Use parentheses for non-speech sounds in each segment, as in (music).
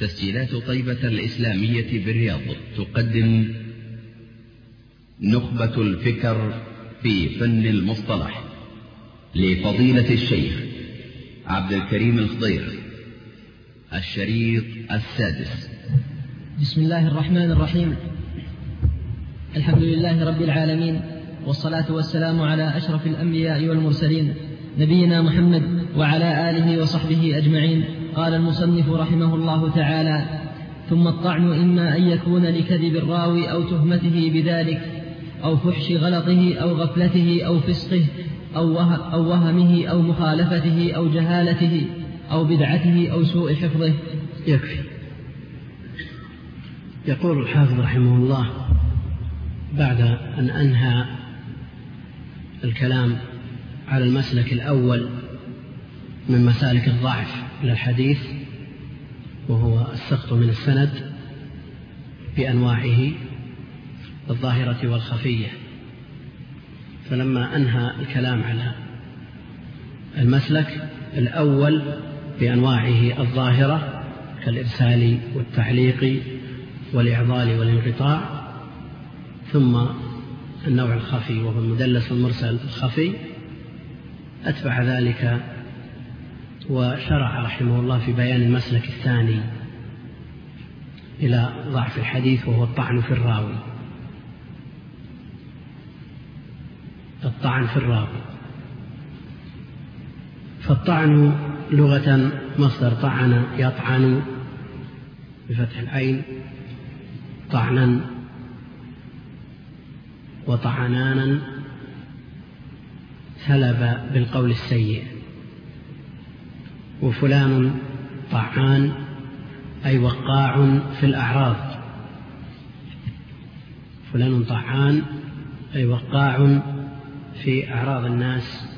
تسجيلات طيبة الإسلامية بالرياض. تقدم نخبة الفكر في فن المصطلح لفضيلة الشيخ عبد الكريم الخضير الشريط السادس. بسم الله الرحمن الرحيم. الحمد لله رب العالمين والصلاة والسلام على أشرف الأنبياء والمرسلين نبينا محمد وعلى آله وصحبه أجمعين. قال المصنف رحمه الله تعالى ثم الطعن إما أن يكون لكذب الراوي أو تهمته بذلك أو فحش غلطه أو غفلته أو فسقه أو, وهمه أو مخالفته أو جهالته أو بدعته أو سوء حفظه. يكفي. يقول الحافظ رحمه الله بعد أن أنهى الكلام على المسلك الأول من مسالك الضعف إلى الحديث وهو السقط من السند بأنواعه الظاهرة والخفية. فلما أنهى الكلام على المسلك الأول بأنواعه الظاهرة كالإرسال والتعليق والإعضال والانقطاع ثم النوع الخفي وهو المدلس المرسل الخفي أتبع ذلك وشرع رحمه الله في بيان المسلك الثاني إلى ضعف الحديث وهو الطعن في الراوي. الطعن في الراوي. فالطعن لغة مصدر طعن يطعن بفتح العين طعنا وطعنانا ثلب بالقول السيء. وفلان طعان أي وقاع في الأعراض. فلان طعان أي وقاع في أعراض الناس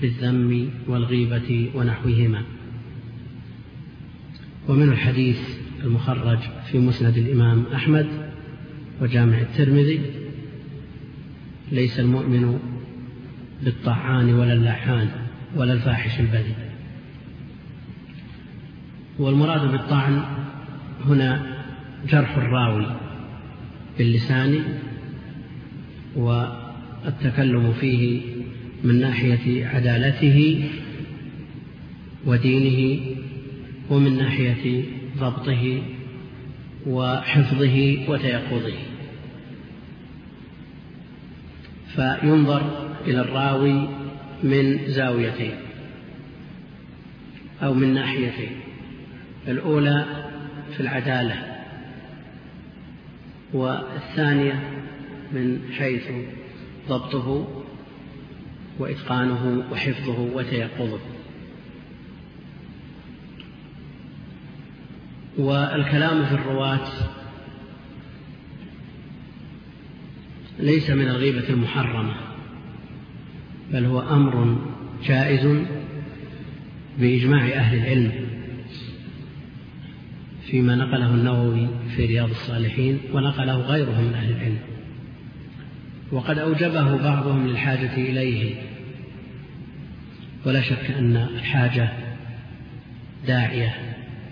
بالذم والغيبة ونحوهما. ومن الحديث المخرج في مسند الإمام أحمد وجامع الترمذي ليس المؤمن بالطعان ولا اللعان ولا الفاحش البذيء. والمراد بالطعن هنا جرح الراوي باللسان والتكلم فيه من ناحية عدالته ودينه ومن ناحية ضبطه وحفظه وتيقظه. فينظر إلى الراوي من زاويتين أو من ناحيتين. الأولى في العدالة والثانية من حيث ضبطه وإتقانه وحفظه وتيقظه. والكلام في الرواة ليس من الغيبة المحرمة بل هو أمر جائز بإجماع أهل العلم. فيما نقله النووي في رياض الصالحين ونقله غيره من أهل العلم. وقد أوجبه بعضهم للحاجة إليه. ولا شك أن الحاجة داعية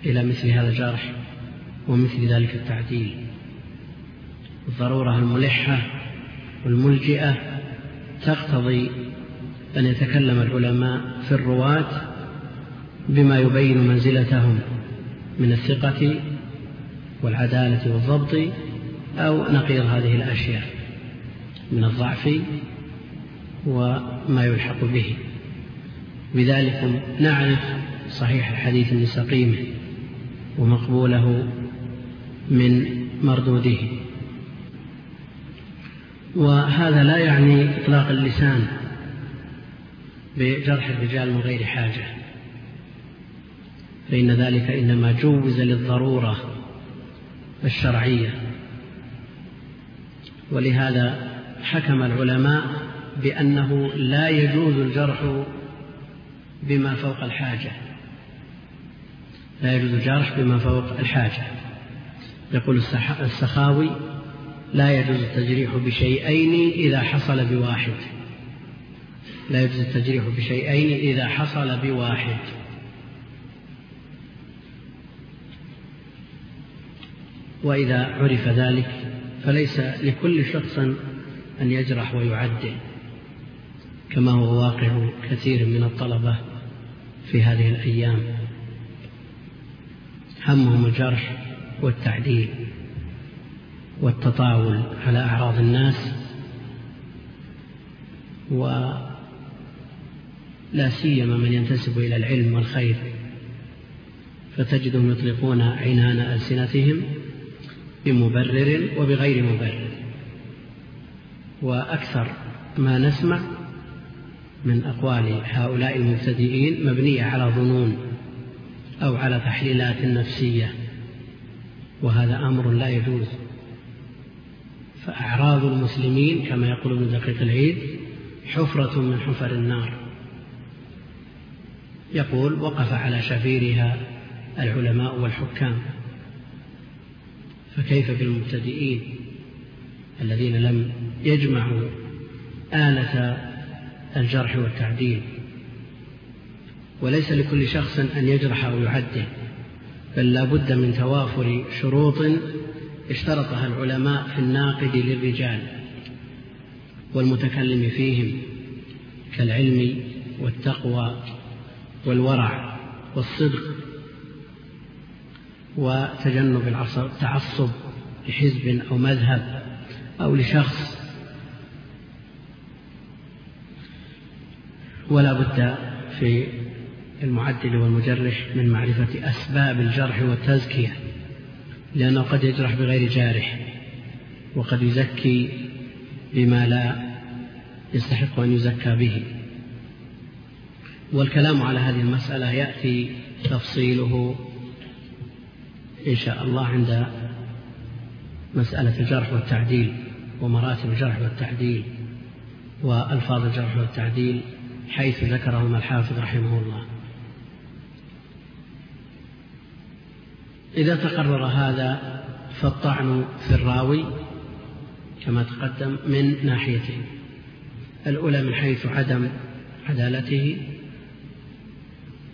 إلى مثل هذا الجرح ومثل ذلك التعديل. الضرورة الملحة والملجئة تقتضي أن يتكلم العلماء في الرواة بما يبين منزلتهم. من الثقة والعدالة والضبط أو نقيض هذه الأشياء من الضعف وما يلحق به. بذلك نعرف صحيح الحديث من سقيمه ومقبوله من مردوده. وهذا لا يعني إطلاق اللسان بجرح الرجال من غير حاجة. فإن ذلك إنما جوز للضرورة الشرعية. ولهذا حكم العلماء بأنه لا يجوز الجرح بما فوق الحاجة. لا يجوز الجرح بما فوق الحاجة. يقول السخاوي لا يجوز التجريح بشيئين إذا حصل بواحد. لا يجوز التجريح بشيئين إذا حصل بواحد. وإذا عرف ذلك فليس لكل شخص أن يجرح ويعدل كما هو واقع كثير من الطلبة في هذه الأيام. همهم الجرح والتعديل والتطاول على أعراض الناس ولا سيما من ينتسب إلى العلم والخير فتجدهم يطلقون عنان ألسنتهم بمبرر وبغير مبرر. وأكثر ما نسمع من أقوال هؤلاء المبتدئين مبنية على ظنون أو على تحليلات نفسية وهذا أمر لا يجوز. فأعراض المسلمين كما يقول ابن دقيق العيد حفرة من حفر النار. يقول وقف على شفيرها العلماء والحكام. فكيف بالمبتدئين الذين لم يجمعوا آلة الجرح والتعديل؟ وليس لكل شخص أن يجرح أو يعدل بل لا بد من توافر شروط اشترطها العلماء في الناقد للرجال والمتكلم فيهم كالعلم والتقوى والورع والصدق وتجنب التعصب لحزب أو مذهب أو لشخص. ولا بد في المعدل والمجرح من معرفة أسباب الجرح والتزكية لأنه قد يجرح بغير جارح وقد يزكي بما لا يستحق أن يزكى به. والكلام على هذه المسألة يأتي تفصيله إن شاء الله عند مسألة الجرح والتعديل ومراتب الجرح والتعديل وألفاظ الجرح والتعديل حيث ذكرهما الحافظ رحمه الله. إذا تقرر هذا فالطعن في الراوي كما تقدم من ناحيتين الأولى من حيث عدم عدالته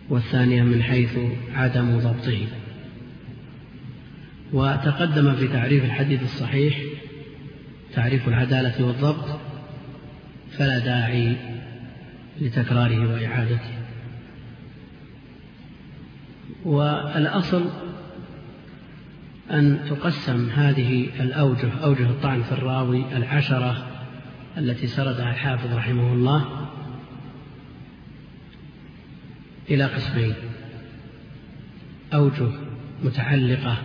والثانية من حيث عدم ضبطه. وتقدم في تعريف الحديث الصحيح تعريف العدالة والضبط فلا داعي لتكراره وإعادته. والأصل أن تقسم هذه الأوجه أوجه الطعن في الراوي العشرة التي سردها الحافظ رحمه الله إلى قسمين أوجه متعلقة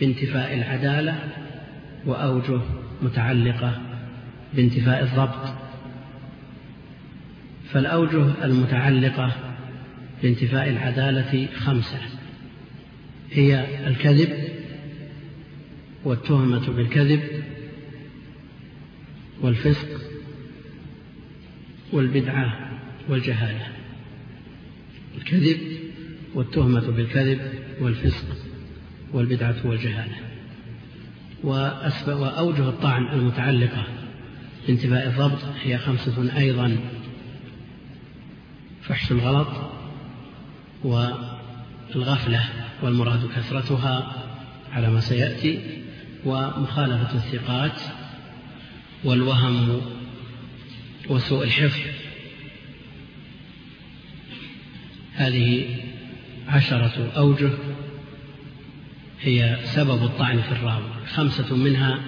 بانتفاء العدالة وأوجه متعلقة بانتفاء الضبط. فالأوجه المتعلقة بانتفاء العدالة خمسة. هي الكذب والتهمة بالكذب والفسق والبدعة والجهالة. الكذب والتهمة بالكذب والفسق. والبدعة والجهالة. وأوجه الطعن المتعلقة بانتفاء الضبط هي خمسة أيضا. فحش الغلط والغفلة والمراد كثرتها على ما سيأتي ومخالفة الثقات والوهم وسوء الحفظ. هذه عشرة أوجه هي سبب الطعن في الراوي. خمسة منها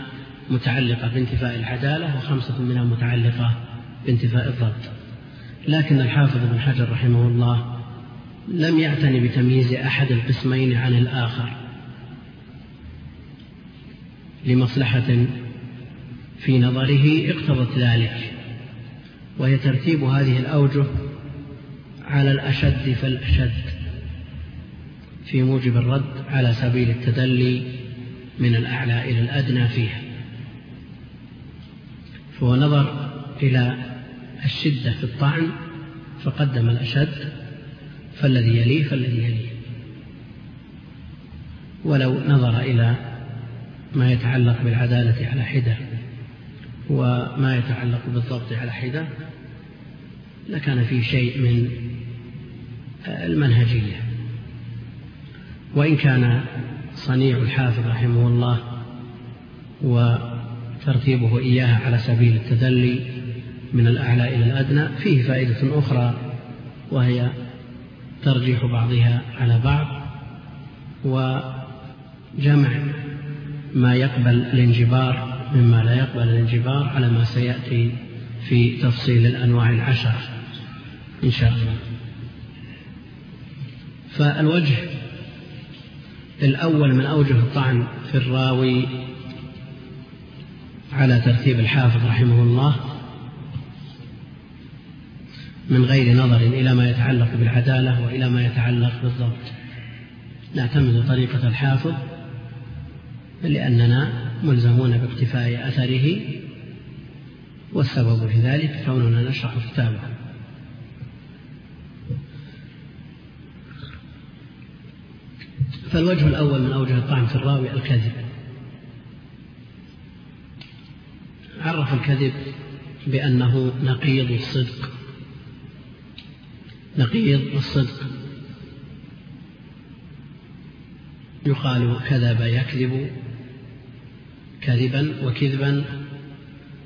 متعلقة بانتفاء العدالة وخمسة منها متعلقة بانتفاء الضبط. لكن الحافظ بن حجر رحمه الله لم يعتني بتمييز أحد القسمين عن الآخر لمصلحة في نظره اقتضت ذلك. وهي ترتيب هذه الأوجه على الأشد فالأشد. في موجب الرد على سبيل التدلي من الأعلى إلى الأدنى فيها. فهو نظر إلى الشدة في الطعن فقدم الأشد فالذي يليه فالذي يليه. ولو نظر إلى ما يتعلق بالعدالة على حدة وما يتعلق بالضبط على حدة لكان فيه شيء من المنهجية. وإن كان صنيع الحافظ رحمه الله وترتيبه إياها على سبيل التدلي من الأعلى إلى الأدنى فيه فائدة أخرى وهي ترجيح بعضها على بعض وجمع ما يقبل الانجبار مما لا يقبل الانجبار على ما سيأتي في تفصيل الأنواع العشرة إن شاء الله. فالوجه الأول من أوجه الطعن في الراوي على ترتيب الحافظ رحمه الله من غير نظر إلى ما يتعلق بالعدالة وإلى ما يتعلق بالضبط. نعتمد طريقة الحافظ لأننا ملزمون باقتفاء أثره والسبب في ذلك كوننا نشرح كتابه. فالوجه الأول من أوجه الطعن في الراوي الكذب. عرف الكذب بأنه نقيض الصدق. نقيض الصدق. يقال كذب يكذب كذبا وكذبا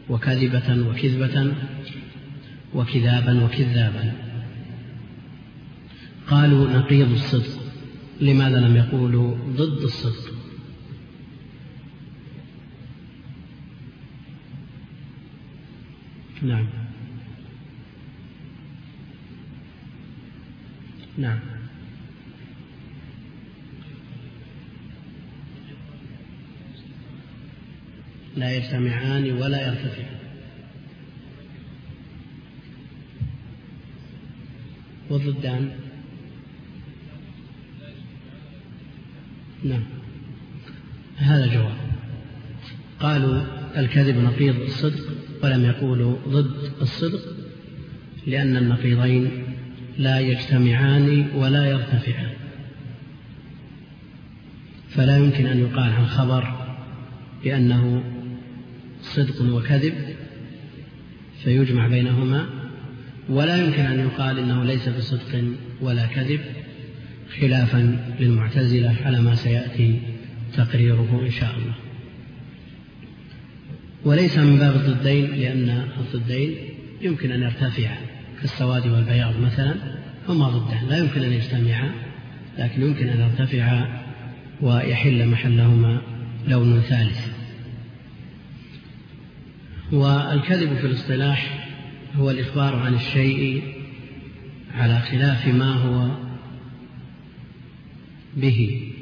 وكذبة وكذبة وكذابا وكذابا. قالوا نقيض الصدق. لماذا لم يقولوا ضد الصدق؟ نعم. نعم. لا يجتمعان ولا يرتفعان. والضدان نعم. هذا جواب. قالوا الكذب نقيض الصدق ولم يقولوا ضد الصدق لأن النقيضين لا يجتمعان ولا يرتفعان. فلا يمكن أن يقال عن خبر بأنه صدق وكذب فيجمع بينهما ولا يمكن أن يقال إنه ليس بصدق ولا كذب. خلافا للمعتزلة على ما سيأتي تقريره إن شاء الله. وليس من باب الضدين لأن الضدين يمكن أن يرتفعا كالسواد والبياض مثلا هما ضدان لا يمكن أن يجتمعا لكن يمكن أن يرتفعا ويحل محلهما لون ثالث. والكذب في الاصطلاح هو الإخبار عن الشيء على خلاف ما هو به.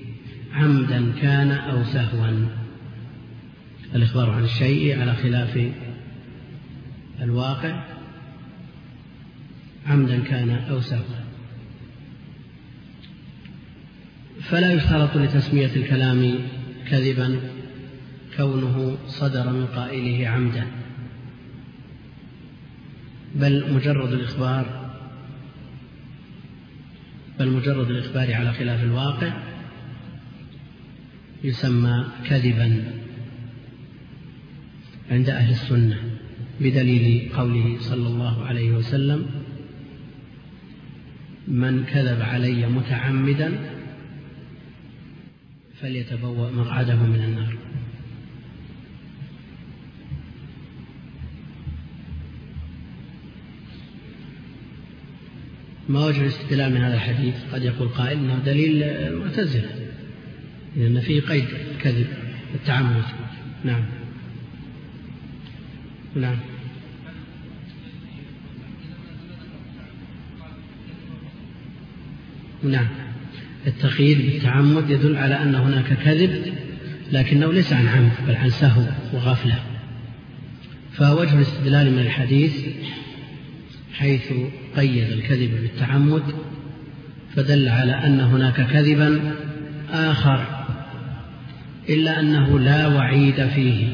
عمدا كان أو سهوا. الإخبار عن الشيء على خلاف الواقع. عمدا كان أو سهوا. فلا يشترط لتسمية الكلام كذبا كونه صدر من قائله عمدا. بل مجرد الإخبار بل مجرد الإخبار على خلاف الواقع يسمى كذبا عند أهل السنة بدليل قوله صلى الله عليه وسلم من كذب علي متعمدا فليتبوأ مقعده من النار ما وجه الاستدلال من هذا الحديث؟ قد يقول قائل إنه دليل المعتزله لأن فيه قيد الكذب التعمد. نعم. نعم. نعم. التقييد بالتعمد يدل على أن هناك كذب لكنه ليس عن عمد بل عن سهو وغفلة. فوجه الاستدلال من الحديث حيث قيد الكذب بالتعمد فدل على أن هناك كذبا آخر إلا أنه لا وعيد فيه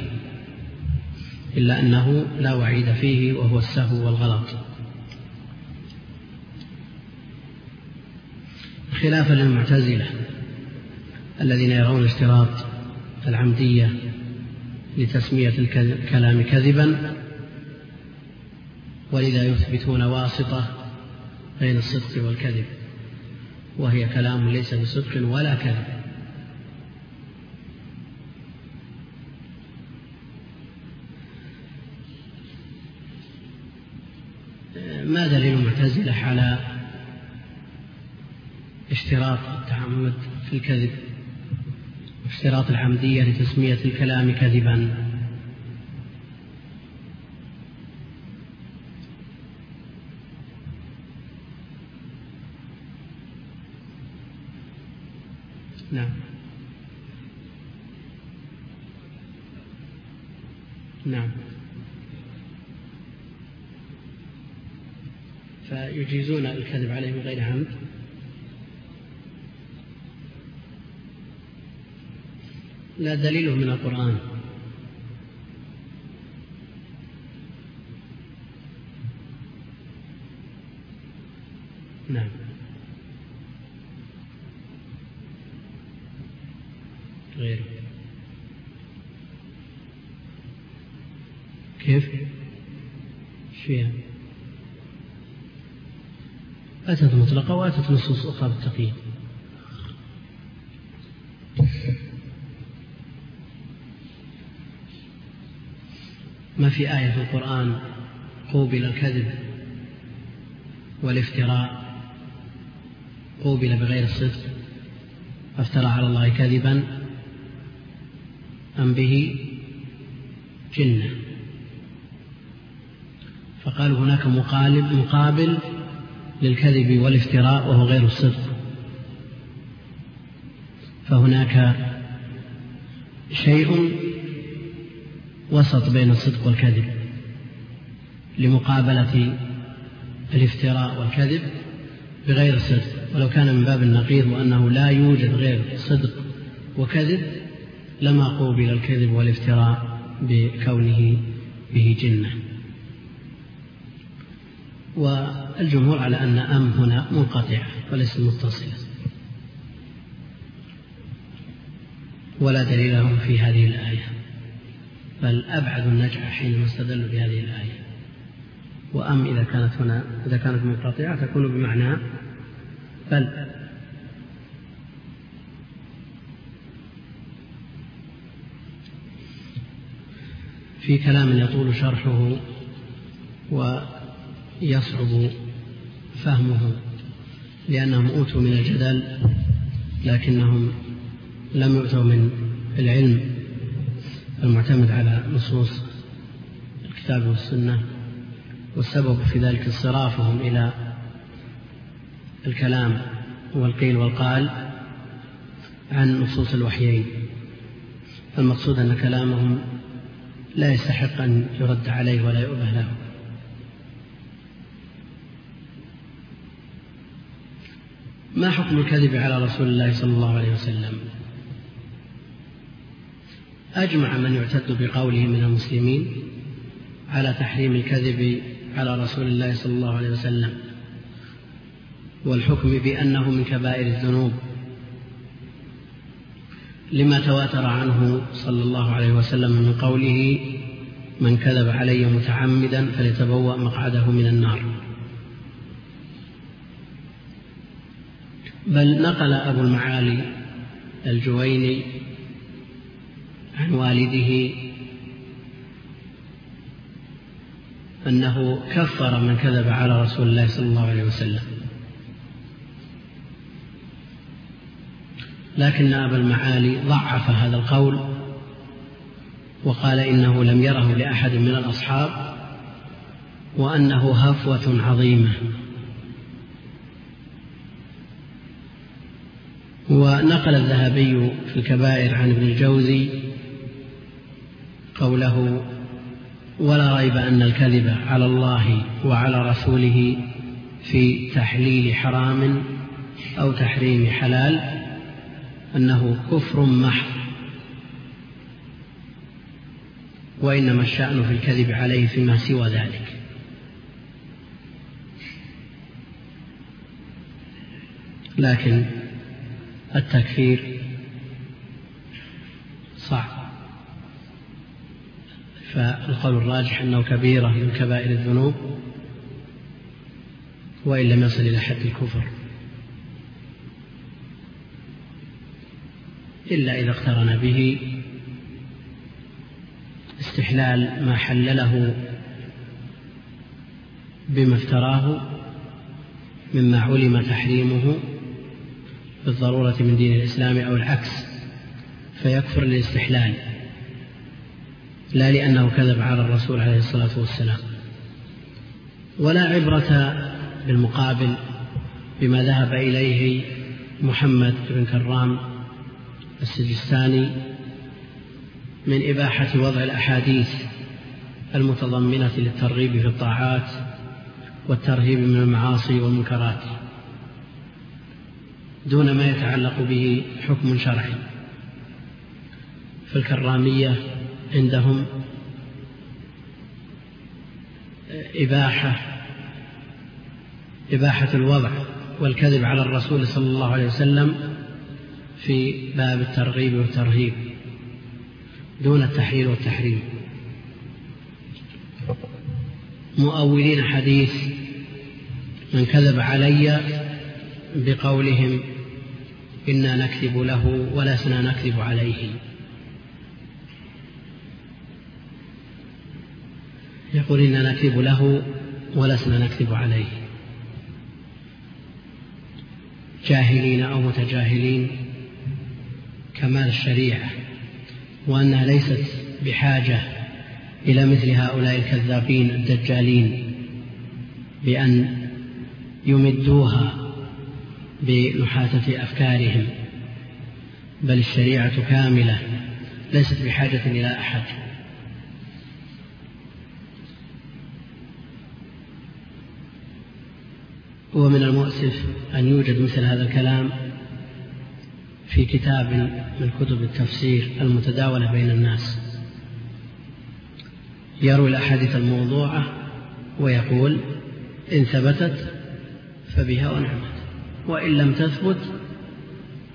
إلا أنه لا وعيد فيه وهو السهو والغلط. خلافا للمعتزلة الذين يرون اشتراط العمدية لتسمية الكلام كذبا ولذا يثبتون واسطة بين الصدق والكذب وهي كلام ليس بصدق ولا كذب. ما دليل المعتزلة على اشتراط التعمد في الكذب واشتراط العمدية لتسمية الكلام كذبا؟ نعم. نعم. فيجيزون الكذب عليه من غير عمد. لا دليله من القرآن. نعم غيره كيف؟ فيها أتت مطلقة وأتت نصوص أخرى بالتقييد ما في آية في القرآن؟ قوبل الكذب والافتراء. قوبل بغير الصدق. فافترى على الله كذبا أم به جنة. فقالوا هناك مقالب مقابل للكذب والافتراء وهو غير الصدق. فهناك شيء وسط بين الصدق والكذب لمقابلة الافتراء والكذب بغير الصدق. ولو كان من باب النقيض وأنه لا يوجد غير صدق وكذب لما قوبل الكذب والافتراء بكونه به جنة. والجمهور على أن أم هنا منقطعة وليست متصلة. ولا دليل لهم في هذه الآية بل أبعد النجع حينما استدلوا بهذه الآية. وأم إذا كانت هنا إذا كانت منقطعة تكون بمعنى بل. في كلام يطول شرحه ويصعب فهمه لأنهم أوتوا من الجدل لكنهم لم يؤتوا من العلم المعتمد على نصوص الكتاب والسنة والسبب في ذلك انصرافهم إلى الكلام والقيل والقال عن نصوص الوحيين. المقصود أن كلامهم لا يستحق أن يرد عليه ولا يؤبه له. ما حكم الكذب على رسول الله صلى الله عليه وسلم؟ أجمع من يعتد بقوله من المسلمين على تحريم الكذب على رسول الله صلى الله عليه وسلم والحكم بأنه من كبائر الذنوب لما تواتر عنه صلى الله عليه وسلم من قوله من كذب علي متعمدا فليتبوأ مقعده من النار بل نقل أبو المعالي الجويني عن والده أنه كفر من كذب على رسول الله صلى الله عليه وسلم. لكن أبا المعالي ضعف هذا القول وقال إنه لم يره لأحد من الأصحاب وأنه هفوة عظيمة. ونقل الذهبي في الكبائر عن ابن الجوزي قوله ولا ريب أن الكذب على الله وعلى رسوله في تحليل حرام أو تحريم حلال أنه كفر محض. وإنما الشأن في الكذب عليه فيما سوى ذلك. لكن التكفير. صعب. فالقول الراجح أنه كبيرة من كبائر الذنوب وإن لم يصل إلى حد الكفر. إلا إذا اقترن به استحلال ما حلله بما افتراه مما علم تحريمه بالضرورة من دين الإسلام أو العكس فيكفر للاستحلال لا لأنه كذب على الرسول عليه الصلاة والسلام. ولا عبرة بالمقابل بما ذهب إليه محمد بن كرام السجستاني من إباحة وضع الأحاديث المتضمنة للترغيب في الطاعات والترهيب من المعاصي والمنكرات. دون ما يتعلق به حكم شرعي. فالكرامية عندهم إباحة إباحة الوضع والكذب على الرسول صلى الله عليه وسلم في باب الترغيب والترهيب دون التحليل والتحريم. مؤولين حديث من كذب علي بقولهم إنا نكذب له ولسنا نكذب عليه. يقول إنا نكذب له ولسنا نكذب عليه. جاهلين أو متجاهلين كمال الشريعة وأنها ليست بحاجة إلى مثل هؤلاء الكذابين الدجالين بأن يمدوها بنحاتة أفكارهم بل الشريعة كاملة ليست بحاجة إلى أحد. ومن المؤسف أن يوجد مثل هذا الكلام في كتاب من كتب التفسير المتداولة بين الناس. يروي الأحاديث الموضوعة ويقول إن ثبتت فبها ونعمت. وإن لم تثبت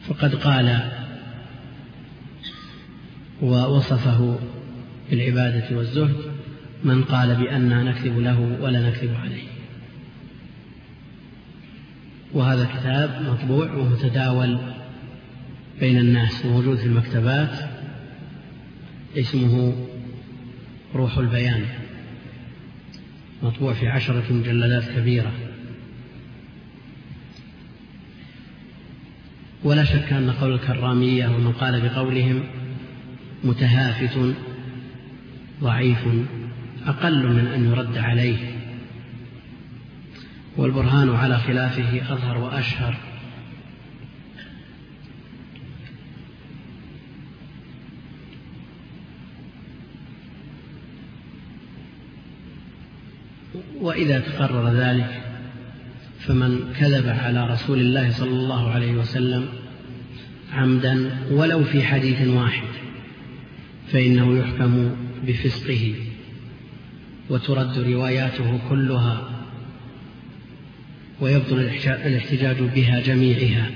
فقد قال ووصفه بالعبادة والزهد من قال بأننا نكذب له ولا نكذب عليه. وهذا كتاب مطبوع ومتداول بين الناس موجود في المكتبات اسمه روح البيان مطبوع في عشرة مجلدات كبيرة. ولا شك أن قول الكرامية ومن قال بقولهم متهافت ضعيف أقل من أن يرد عليه والبرهان على خلافه أظهر وأشهر. وإذا تقرر ذلك فمن كذب على رسول الله صلى الله عليه وسلم عمدا ولو في حديث واحد فإنه يحكم بفسقه وترد رواياته كلها ويبطل الاحتجاج بها جميعها.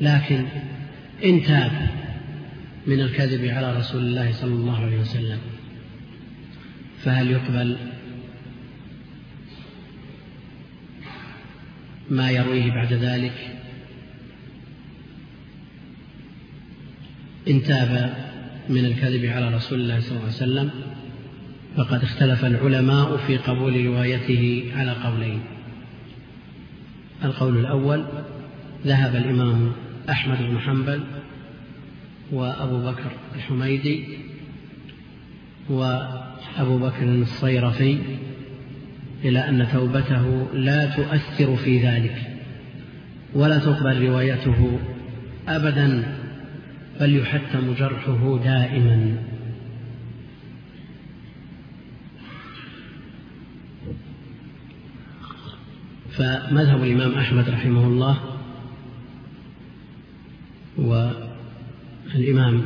لكن إن تاب من الكذب على رسول الله صلى الله عليه وسلم فهل يقبل ما يرويه بعد ذلك. إن تاب من الكذب على رسول الله صلى الله عليه وسلم فقد اختلف العلماء في قبول روايته على قولين. القول الأول ذهب الإمام أحمد بن حنبل وأبو بكر الحميدي وأبو بكر الصيرفي إلى أن توبته لا تؤثر في ذلك ولا تقبل روايته أبدا بل يحتم جرحه دائما. فمذهب الإمام أحمد رحمه الله والإمام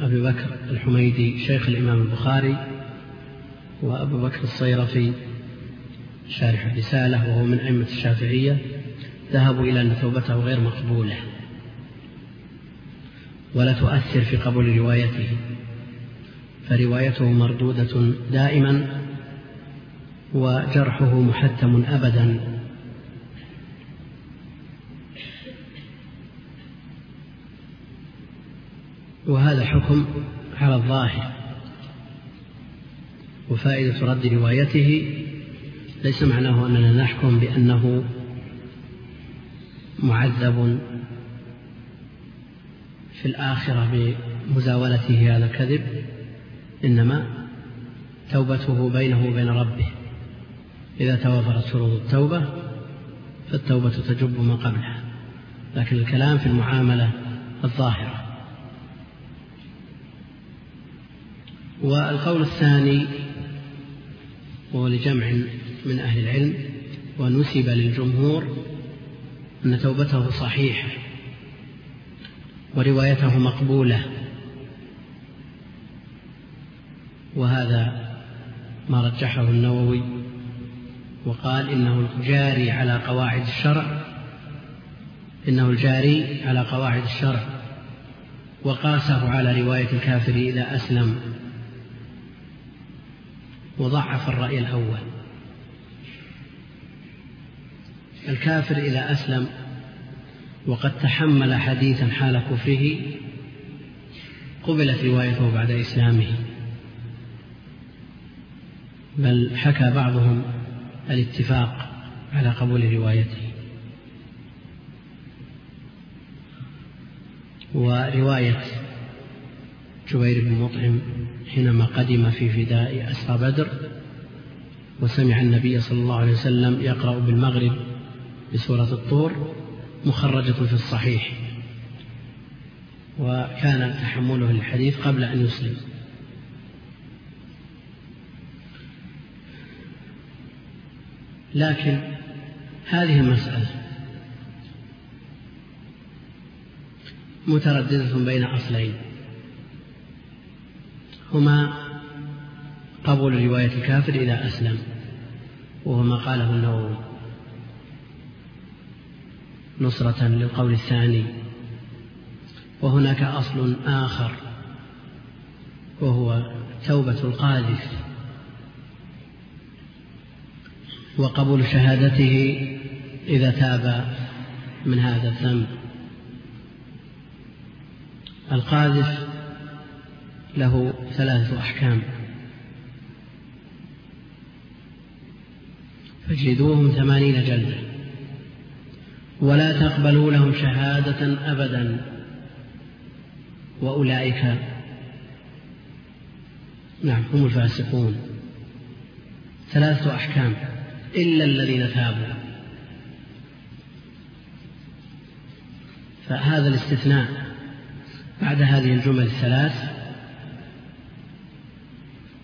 أبي بكر الحميدي شيخ الإمام البخاري وأبو بكر الصيرفي شارح الرسالة وهو من أئمة الشافعية ذهبوا إلى أن توبته غير مقبولة. ولا تؤثر في قبول روايته. فروايته مردودة دائما وجرحه محتم أبدا. وهذا حكم على الظاهر. وفائدة رد روايته ليس معناه أننا نحكم بأنه معذب في الآخرة بمزاولته هذا الكذب إنما توبته بينه وبين ربه. إذا توفرت شروط التوبة فالتوبة تجب ما قبلها. لكن الكلام في المعاملة الظاهرة. والقول الثاني وهو لجمع من أهل العلم ونسب للجمهور أن توبته صحيحة وروايته مقبولة. وهذا ما رجحه النووي وقال إنه الجاري على قواعد الشرع إنه الجاري على قواعد الشرع وقاسه على رواية الكافر إذا أسلم. وضعف الرأي الأول. الكافر إذا أسلم وقد تحمل حديثا حال كفره قبلت روايته بعد إسلامه. بل حكى بعضهم الاتفاق على قبول روايته. ورواية جبير بن مطعم حينما قدم في فداء أسرى بدر وسمع النبي صلى الله عليه وسلم يقرأ بالمغرب بسورة الطور مخرجة في الصحيح وكان تحمله للحديث قبل أن يسلم. لكن هذه المسألة مترددة بين أصلين. هما قبول رواية الكافر إذا أسلم وهو ما قاله النووي. نصرة للقول الثاني. وهناك أصل آخر وهو توبة القاذف. وقبول شهادته إذا تاب من هذا الذنب. القاذف له ثلاثة أحكام. فاجلدوهم ثمانين جلدة ولا تقبلوا لهم شهادة أبدا. وأولئك نعم هم الفاسقون. ثلاثة أحكام. إلا الذين تابوا. فهذا الاستثناء بعد هذه الجمل الثلاث.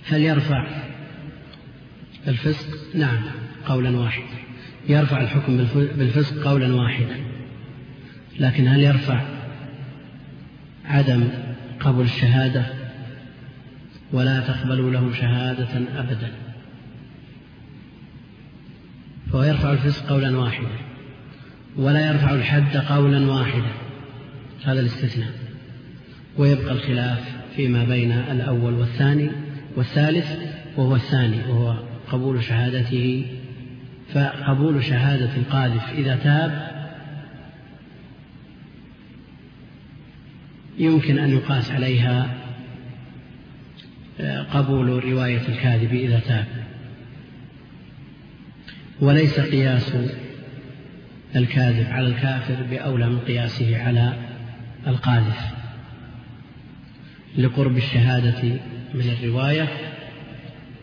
هل يرفع الفسق. نعم قولا واحدا. يرفع الحكم بالفسق قولا واحدا. لكن هل يرفع عدم قبول الشهادة ولا تقبلوا له شهادة أبدا؟ فهو يرفع الفسق قولا واحدا ولا يرفع الحد قولا واحدا. هذا الاستثناء. ويبقى الخلاف فيما بين الأول والثاني والثالث وهو الثاني وهو قبول شهادته فقبول شهادة القاذف إذا تاب يمكن أن يقاس عليها آه، قبول رواية الكاذب إذا تاب. وليس قياس الكاذب على الكافر بأولى من قياسه على القاذف. لقرب الشهادة من الرواية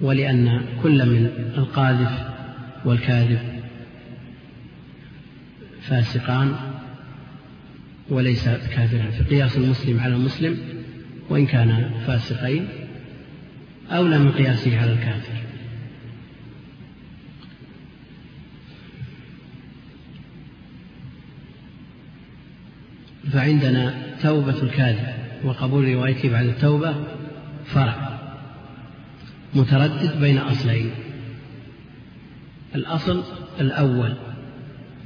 ولأن كل من القاذف والكاذب فاسقان وليس كافرا في قياس المسلم على المسلم وإن كان فاسقين أولى من قياسه على الكافر. فعندنا توبة الكاذب وقبول روايته بعد التوبة فرع متردد بين أصلين. الأصل الأول.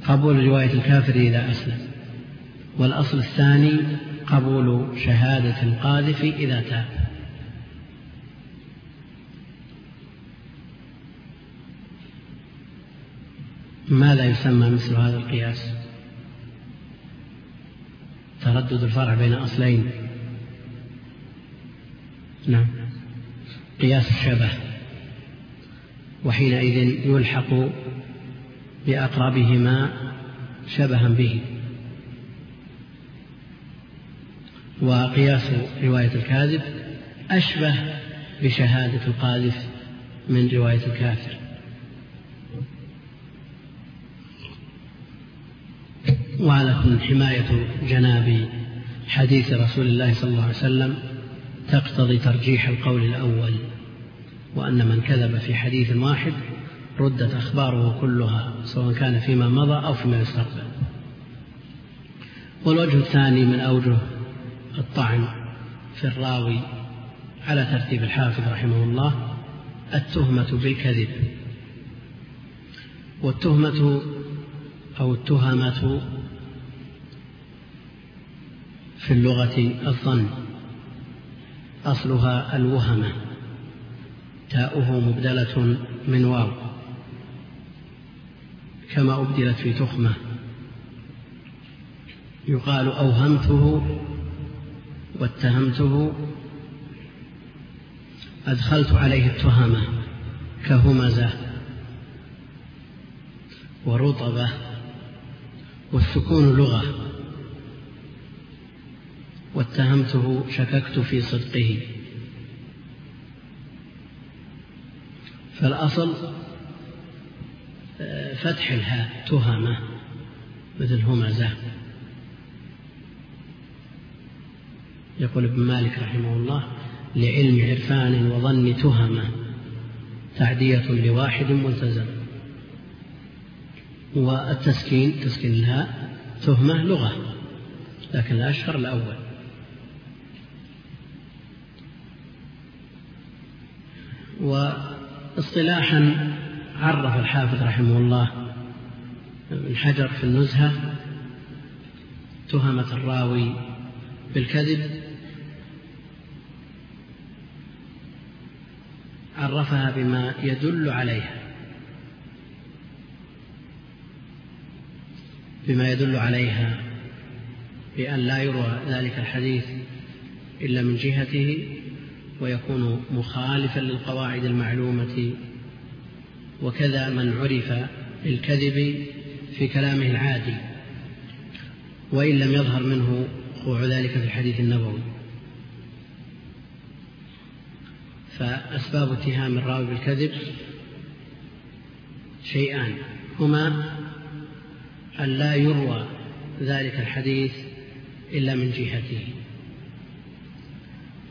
قبول رواية الكافر إذا أسلم. والأصل الثاني قبول شهادة القاذف إذا تاب. ماذا يسمى مثل هذا القياس؟ تردد الفرع بين أصلين. نعم. قياس الشبه. وحينئذ يلحق بأقربهما شبها به. وقياس رواية الكاذب أشبه بشهادة القاذف من رواية الكافر. وعلى حماية جناب حديث رسول الله صلى الله عليه وسلم تقتضي ترجيح القول الأول. وأن من كذب في حديث واحد ردت أخباره كلها سواء كان فيما مضى أو فيما يستقبل. والوجه الثاني من أوجه الطعن في الراوي على ترتيب الحافظ رحمه الله التهمة بالكذب. والتهمة أو التهمة في اللغة الظن أصلها الوهمة. تاؤه مبدلة من واو كما أبدلت في تخمة. يقال أوهمته واتهمته. أدخلت عليه التهمة كهمزة ورطبة والسكون لغة. واتهمته شككت في صدقه. فالأصل آه، فتح الهاء تهمة مثل همزة يقول ابن مالك رحمه الله لعلم عرفان وظن تهمة تعدية لواحد ملتزم. والتسكين تسكين الهاء تهمة لغة لكن الأشهر الأول. واصطلاحا عرف الحافظ رحمه الله ابن حجر في النزهة تهمة الراوي بالكذب. عرفها بما يدل عليها بما يدل عليها بأن لا يروى ذلك الحديث إلا من جهته. ويكون مخالفا للقواعد المعلومة وكذا من عرف الكذب في كلامه العادي وإن لم يظهر منه وقوع ذلك في الحديث النبوي. فأسباب اتهام الراوي بالكذب شيئان. هما أن لا يروى ذلك الحديث إلا من جهته.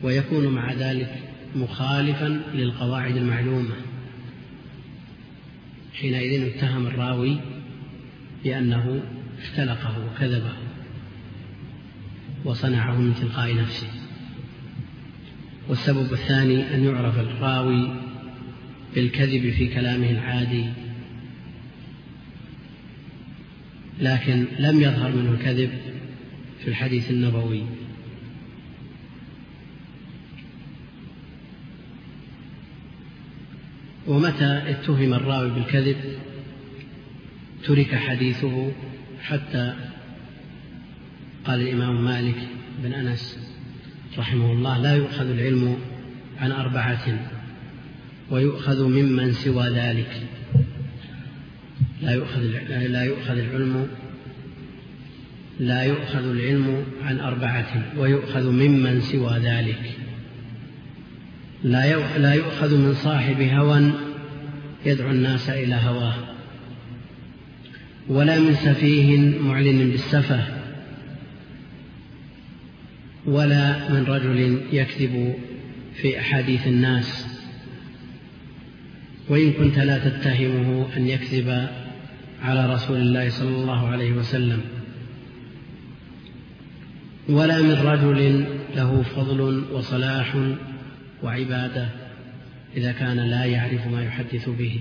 ويكون مع ذلك مخالفا للقواعد المعلومة. حينئذ اتهم الراوي بأنه اختلقه وكذبه وصنعه من تلقاء نفسه. والسبب الثاني أن يعرف الراوي بالكذب في كلامه العادي لكن لم يظهر منه الكذب في الحديث النبوي. ومتى اتهم الراوي بالكذب؟ ترك حديثه حتى قال الإمام مالك بن أنس رحمه الله لا يؤخذ العلم عن أربعة ويؤخذ ممن سوى ذلك. لا يؤخذ لا يؤخذ العلم لا يؤخذ العلم عن أربعة ويؤخذ ممن سوى ذلك. لا لا يؤخذ من صاحب هوى يدعو الناس إلى هواه. ولا من سفيه معلن بالسفه. ولا من رجل يكذب في أحاديث الناس. وإن كنت لا تتهمه أن يكذب على رسول الله صلى الله عليه وسلم. ولا من رجل له فضل وصلاح وعباده إذا كان لا يعرف ما يحدث به.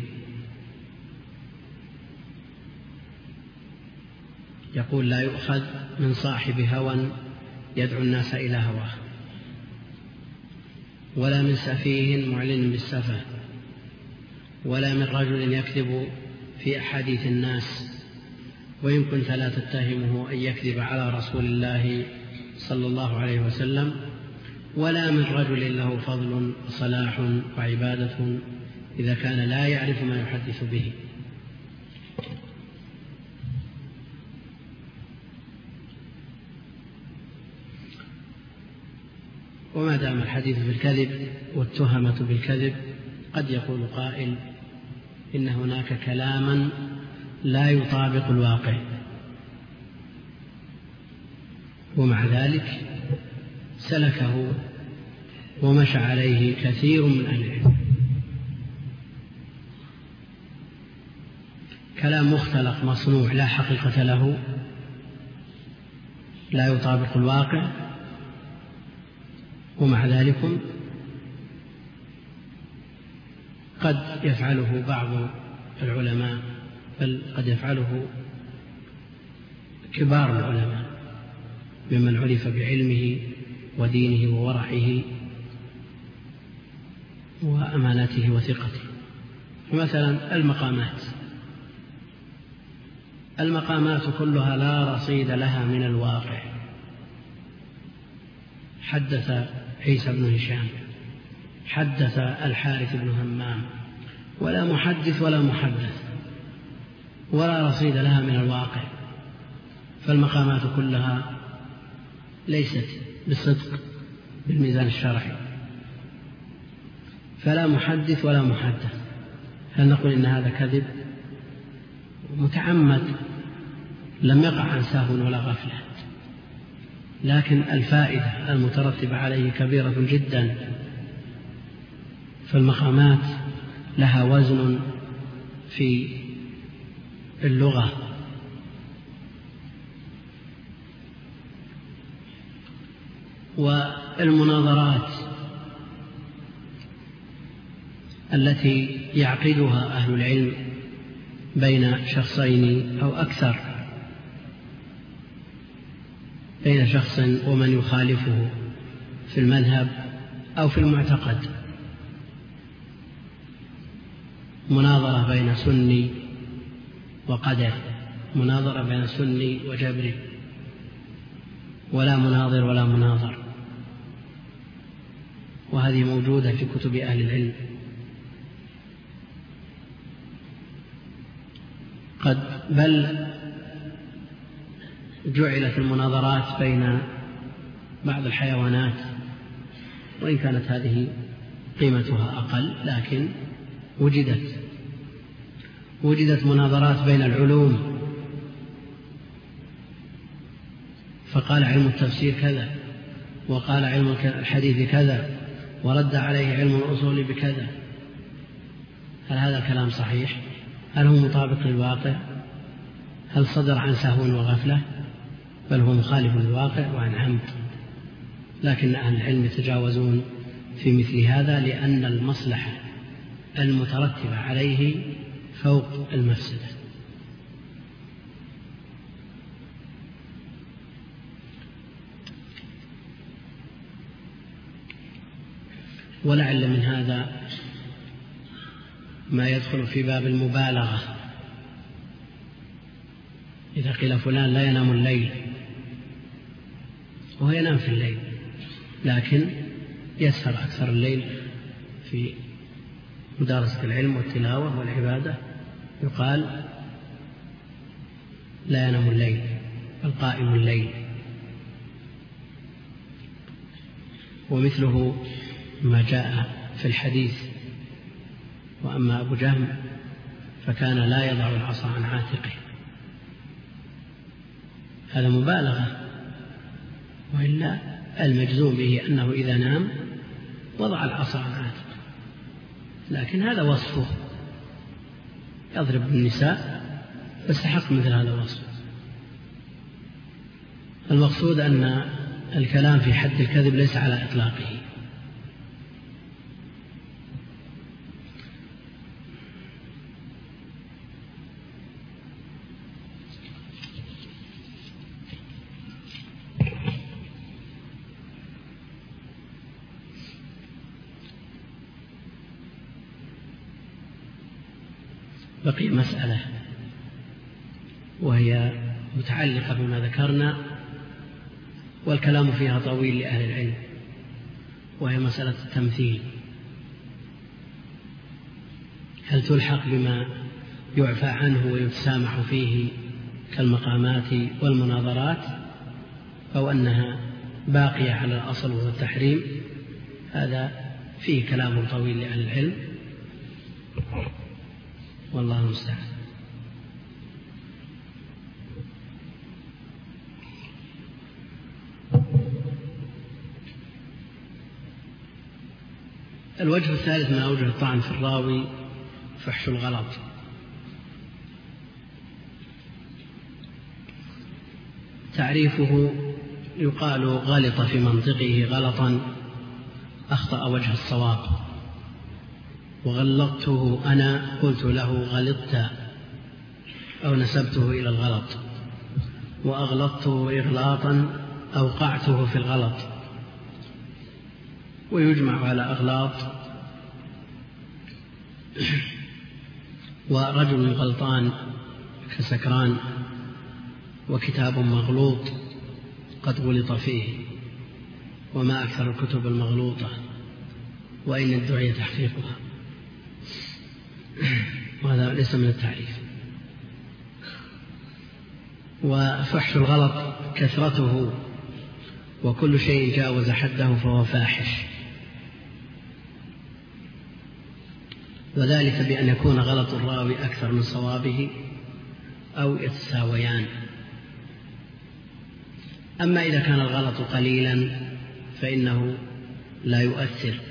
يقول لا يؤخذ من صاحب هوى يدعو الناس إلى هواه ولا من سفيه معلن بالسفه ولا من رجل يكذب في أحاديث الناس وإن كنت لا تتهمه أن يكذب على رسول الله صلى الله عليه وسلم ولا من رجل له فضل وصلاح وعبادة إذا كان لا يعرف ما يحدث به. وما دام الحديث في الكذب والتهمة بالكذب قد يقول قائل إن هناك كلاما لا يطابق الواقع. ومع ذلك سلكه ومشى عليه كثير من أهل العلم. كلام مختلق مصنوع لا حقيقة له لا يطابق الواقع ومع ذلك قد يفعله بعض العلماء بل قد يفعله كبار العلماء ممن عرف بعلمه ودينه وورعه وأمانته وثقته. مثلا المقامات. المقامات كلها لا رصيد لها من الواقع. حدث عيسى بن هشام. حدث الحارث بن همام. ولا محدث ولا محدث. ولا رصيد لها من الواقع. فالمقامات كلها ليست بالصدق بالميزان الشرعي. فلا محدث ولا محدث. هل نقول إن هذا كذب؟ متعمد لم يقع عن سهو ولا غفلة. لكن الفائدة المترتبة عليه كبيرة جدا. فالمقامات لها وزن في اللغة. والمناظرات التي يعقدها أهل العلم بين شخصين أو أكثر. بين شخص ومن يخالفه في المذهب أو في المعتقد. مناظرة بين سني وقدر مناظرة بين سني وجبري ولا مناظر ولا مناظر. وهذه موجودة في كتب أهل العلم. قد بل جعلت المناظرات بين بعض الحيوانات وإن كانت هذه قيمتها أقل لكن وجدت وجدت مناظرات بين العلوم. فقال علم التفسير كذا وقال علم الحديث كذا ورد عليه علم الأصول بكذا. هل هذا الكلام صحيح؟ هل هو مطابق للواقع؟ هل صدر عن سهو وغفلة؟ بل هو مخالف للواقع وعن عمد. لكن أهل العلم يتجاوزون في مثل هذا لأن المصلحة المترتبة عليه فوق المفسدة. ولعل من هذا ما يدخل في باب المبالغة. إذا قيل فلان لا ينام الليل وهو ينام في الليل لكن يسهر أكثر الليل في مدارسة العلم والتلاوة والعبادة. يقال لا ينام الليل بل قائم الليل. ومثله ما جاء في الحديث وأما أبو جهم فكان لا يضع العصا عن عاتقه. هذا مبالغة وإلا المجزوم به أنه إذا نام وضع العصا عن عاتقه. لكن هذا وصفه. يضرب النساء فاستحق مثل هذا الوصف. المقصود أن الكلام في حد الكذب ليس على إطلاقه. بقي مسألة وهي متعلقة بما ذكرنا والكلام فيها طويل لأهل العلم وهي مسألة التمثيل. هل تلحق بما يعفى عنه ويتسامح فيه كالمقامات والمناظرات أو أنها باقية على الأصل وهو التحريم؟ هذا فيه كلام طويل لأهل العلم. والله المستعان. الوجه الثالث من أوجه الطعن في الراوي فحش الغلط. تعريفه يقال غلط في منطقه غلطا أخطأ وجه الصواب. وغلطته أنا قلت له غلطت أو نسبته إلى الغلط. وأغلطته إغلاطا أوقعته في الغلط. ويجمع على أغلاط. ورجل غلطان كسكران. وكتاب مغلوط قد غلط فيه. وما أكثر الكتب المغلوطة. وإن ادعي تحقيقها. وهذا ليس من التعريف. وفحش الغلط كثرته وكل شيء جاوز حده فهو فاحش. وذلك بأن يكون غلط الراوي أكثر من صوابه أو يتساويان. أما إذا كان الغلط قليلا فإنه لا يؤثر.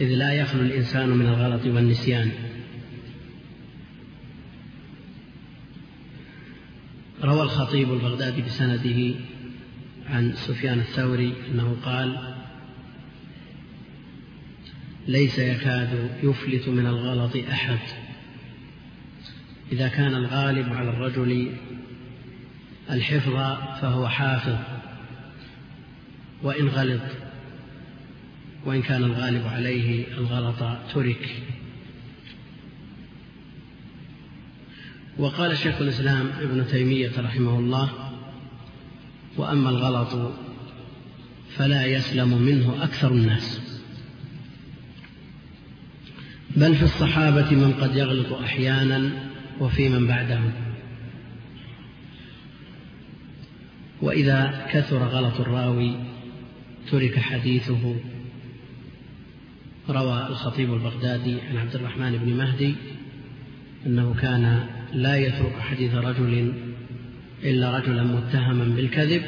إذ لا يخلو الإنسان من الغلط والنسيان. روى الخطيب البغدادي بسنده عن سفيان الثوري أنه قال ليس يكاد يفلت من الغلط أحد. إذا كان الغالب على الرجل الحفظ فهو حافظ. وإن غلط وإن كان الغالب عليه الغلط ترك. وقال شيخ الإسلام ابن تيمية رحمه الله وأما الغلط فلا يسلم منه أكثر الناس. بل في الصحابة من قد يغلط أحيانا وفي من بعدهم. وإذا كثر غلط الراوي ترك حديثه روى الخطيب البغدادي عن عبد الرحمن بن مهدي أنه كان لا يترك حديث رجل إلا رجلا متهما بالكذب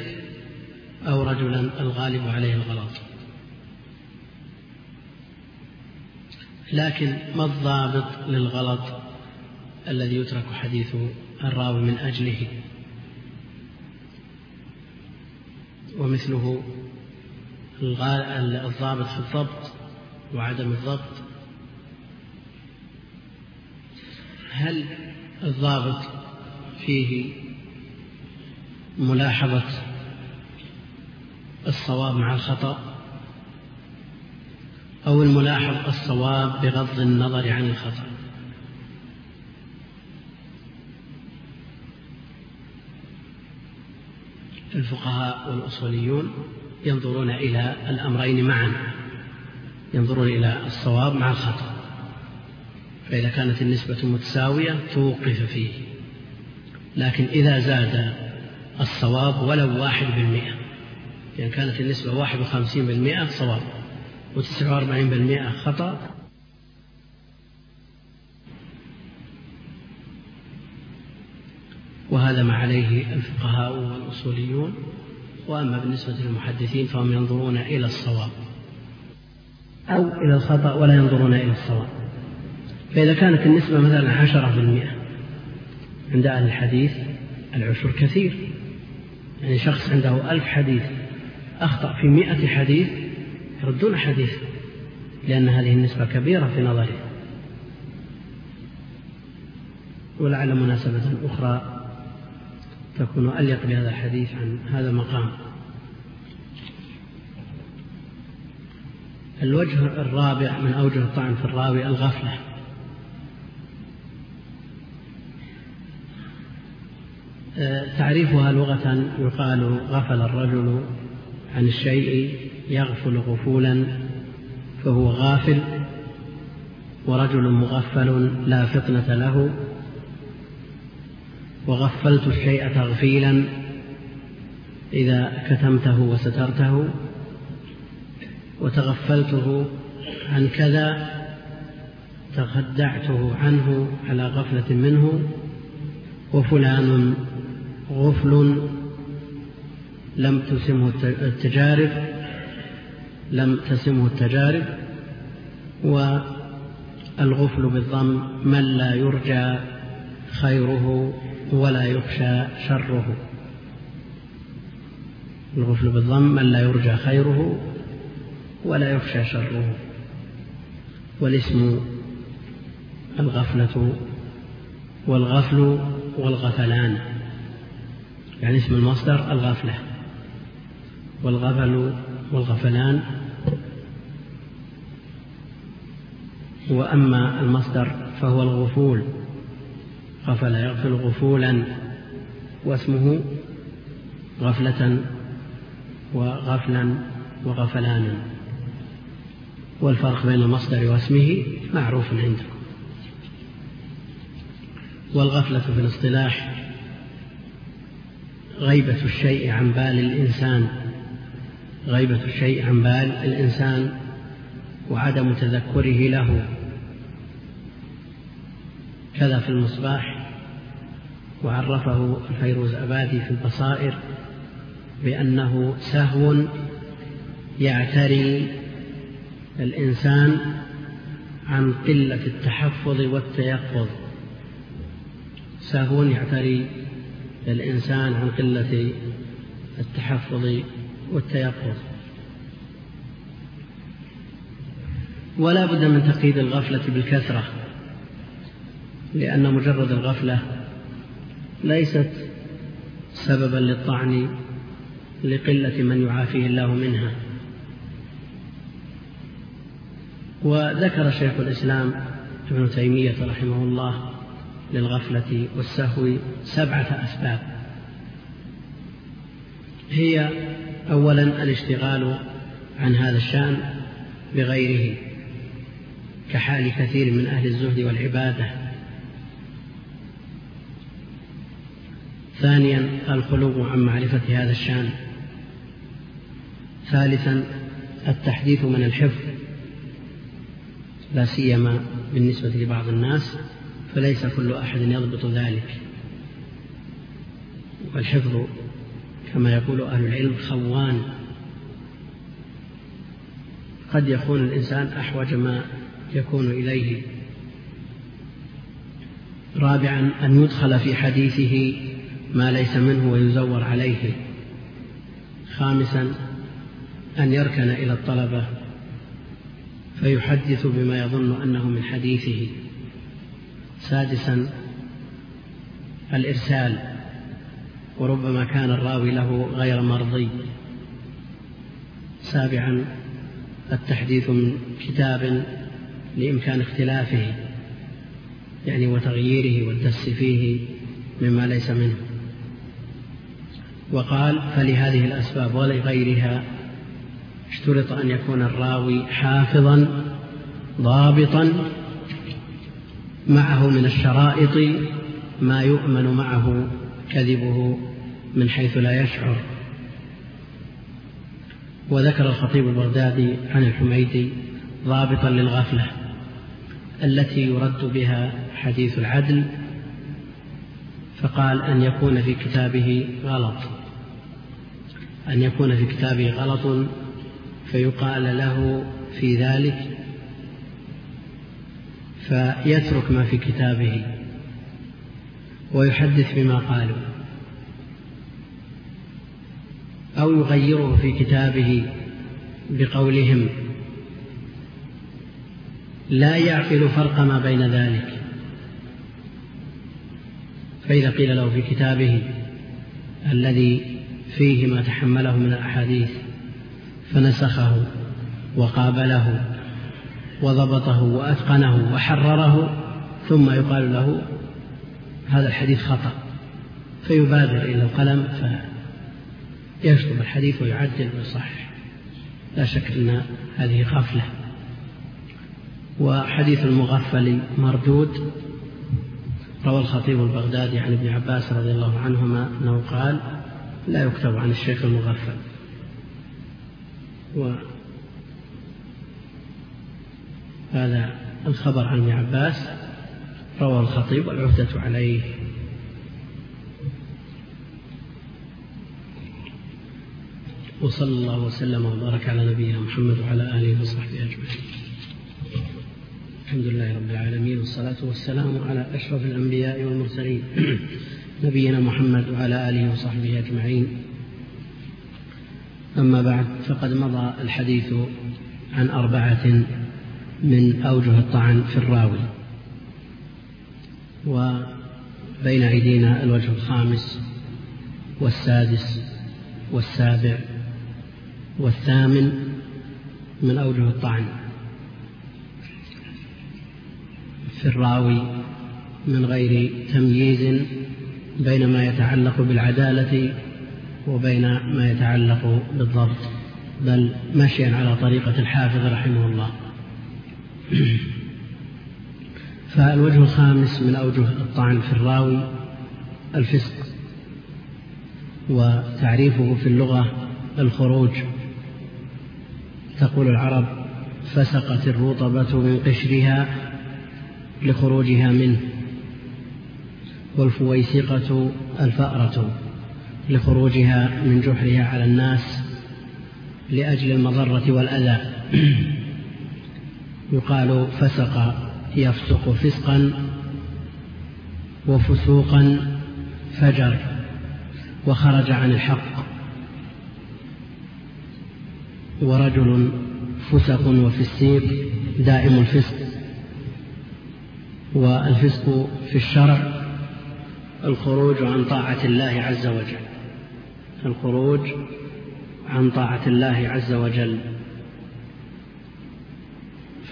أو رجلا الغالب عليه الغلط. لكن ما الضابط للغلط الذي يترك حديث الراوي من أجله؟ ومثله الضابط في الضبط وعدم الضبط. هل الضابط فيه ملاحظة الصواب مع الخطأ؟ أو الملاحظ الصواب بغض النظر عن الخطأ؟ الفقهاء والأصوليون ينظرون إلى الأمرين معا. ينظرون إلى الصواب مع الخطأ فإذا كانت النسبة متساوية توقف فيه. لكن إذا زاد الصواب ولو واحد بالمئة يعني كانت النسبة واحد وخمسين بالمئة صواب وتسعة وأربعين بالمئة خطأ. وهذا ما عليه الفقهاء والأصوليون. وأما بالنسبة للمحدثين فهم ينظرون إلى الصواب. أو إلى الخطأ ولا ينظرون إلى الصواب. فإذا كانت النسبة مثلا عشرة بالمئة عند أهل الحديث العشر كثير. يعني شخص عنده ألف حديث أخطأ في مئة حديث يردون حديث لأن هذه النسبة كبيرة في نظره. ولعل مناسبة أخرى تكون أليق بهذا الحديث عن هذا المقام. الوجه الرابع من أوجه الطعن في الراوي الغفلة. آه، تعريفها لغة يقال غفل الرجل عن الشيء يغفل غفولا فهو غافل ورجل مغفل لا فطنة له وغفلت الشيء تغفيلا إذا كتمته وسترته. وتغفلته عن كذا تخدعته عنه على غفلة منه وفلان غفل لم تسمه التجارب لم تسمه التجارب والغفل بالضم من لا يرجى خيره ولا يخشى شره. الغفل بالضم من لا يرجى خيره ولا يخشى شره. والاسم الغفلة والغفل والغفلان. يعني اسم المصدر الغفلة. والغفل والغفلان. وأما المصدر فهو الغفول. غفل يغفل غفولا. واسمه غفلة وغفلا وغفلانا. والفرق بين المصدر واسمه معروف عندكم. والغفلة في الاصطلاح غيبة الشيء عن بال الإنسان غيبة الشيء عن بال الإنسان وعدم تذكره له. كذا في المصباح وعرفه الفيروز أبادي في البصائر بأنه سهو يعتري الإنسان عن قلة التحفظ والتيقظ. سهو يعتري الإنسان عن قلة التحفظ والتيقظ. ولا بد من تقييد الغفلة بالكثرة لأن مجرد الغفلة ليست سببا للطعن لقلة من يعافيه الله منها. وذكر شيخ الإسلام ابن تيمية رحمه الله للغفلة والسهو سبعة أسباب. هي أولا الاشتغال عن هذا الشأن بغيره كحال كثير من أهل الزهد والعبادة. ثانيا الخلو عن معرفة هذا الشأن. ثالثا التحديث من الحفظ. لا سيما بالنسبة لبعض الناس فليس كل أحد يضبط ذلك. والحفظ كما يقول أهل العلم خوان. قد يكون الإنسان أحوج ما يكون إليه. رابعا أن يدخل في حديثه ما ليس منه ويزور عليه. خامسا أن يركن إلى الطلبة. فيحدث بما يظن أنه من حديثه. سادسا الإرسال وربما كان الراوي له غير مرضي. سابعا التحديث من كتاب لإمكان اختلافه يعني وتغييره والدس فيه مما ليس منه. وقال فلهذه الأسباب ولغيرها اشترط أن يكون الراوي حافظا ضابطا معه من الشرائط ما يؤمن معه كذبه من حيث لا يشعر. وذكر الخطيب البغدادي عن الحميدي ضابطا للغفلة التي يرد بها حديث العدل فقال أن يكون في كتابه غلط أن يكون في كتابه غلط فيقال له في ذلك فيترك ما في كتابه ويحدث بما قالوا أو يغيره في كتابه بقولهم لا يعقل فرق ما بين ذلك. فإذا قيل له في كتابه الذي فيه ما تحمله من الأحاديث فنسخه وقابله وضبطه وأتقنه وحرره ثم يقال له هذا الحديث خطأ فيبادر إلى القلم فيشطب الحديث ويعدل ويصحح. لا شك أن هذه غفلة. وحديث المغفل مردود. روى الخطيب البغدادي عن ابن عباس رضي الله عنهما أنه قال لا يكتب عن الشيخ المغفل. وهذا الخبر عن ابن عباس روى الخطيب والعهدة عليه. وصلى الله وسلم وبارك على نبينا محمد وعلى آله وصحبه أجمعين. الحمد لله رب العالمين والصلاة والسلام على أشرف الأنبياء والمرسلين (clears throat) نبينا محمد وعلى آله وصحبه أجمعين. أما بعد فقد مضى الحديث عن أربعة من أوجه الطعن في الراوي. وبين أيدينا الوجه الخامس والسادس والسابع والثامن من أوجه الطعن. في الراوي من غير تمييز بين ما يتعلق بالعدالة وبين ما يتعلق بالضبط بل مشيا على طريقة الحافظ رحمه الله. (clears throat) فالوجه الخامس من أوجه الطعن في الراوي الفسق وتعريفه في اللغة الخروج. تقول العرب فسقت الرطبة من قشرها لخروجها منه والفويسقة الفأرة. لخروجها من جحرها على الناس لأجل المضرة والأذى. (clears throat) يقال فسق يفسق فسقا وفسوقا فجر وخرج عن الحق. ورجل فسق وفسيق دائم الفسق. والفسق في الشرع الخروج عن طاعة الله عز وجل. الخروج عن طاعة الله عز وجل.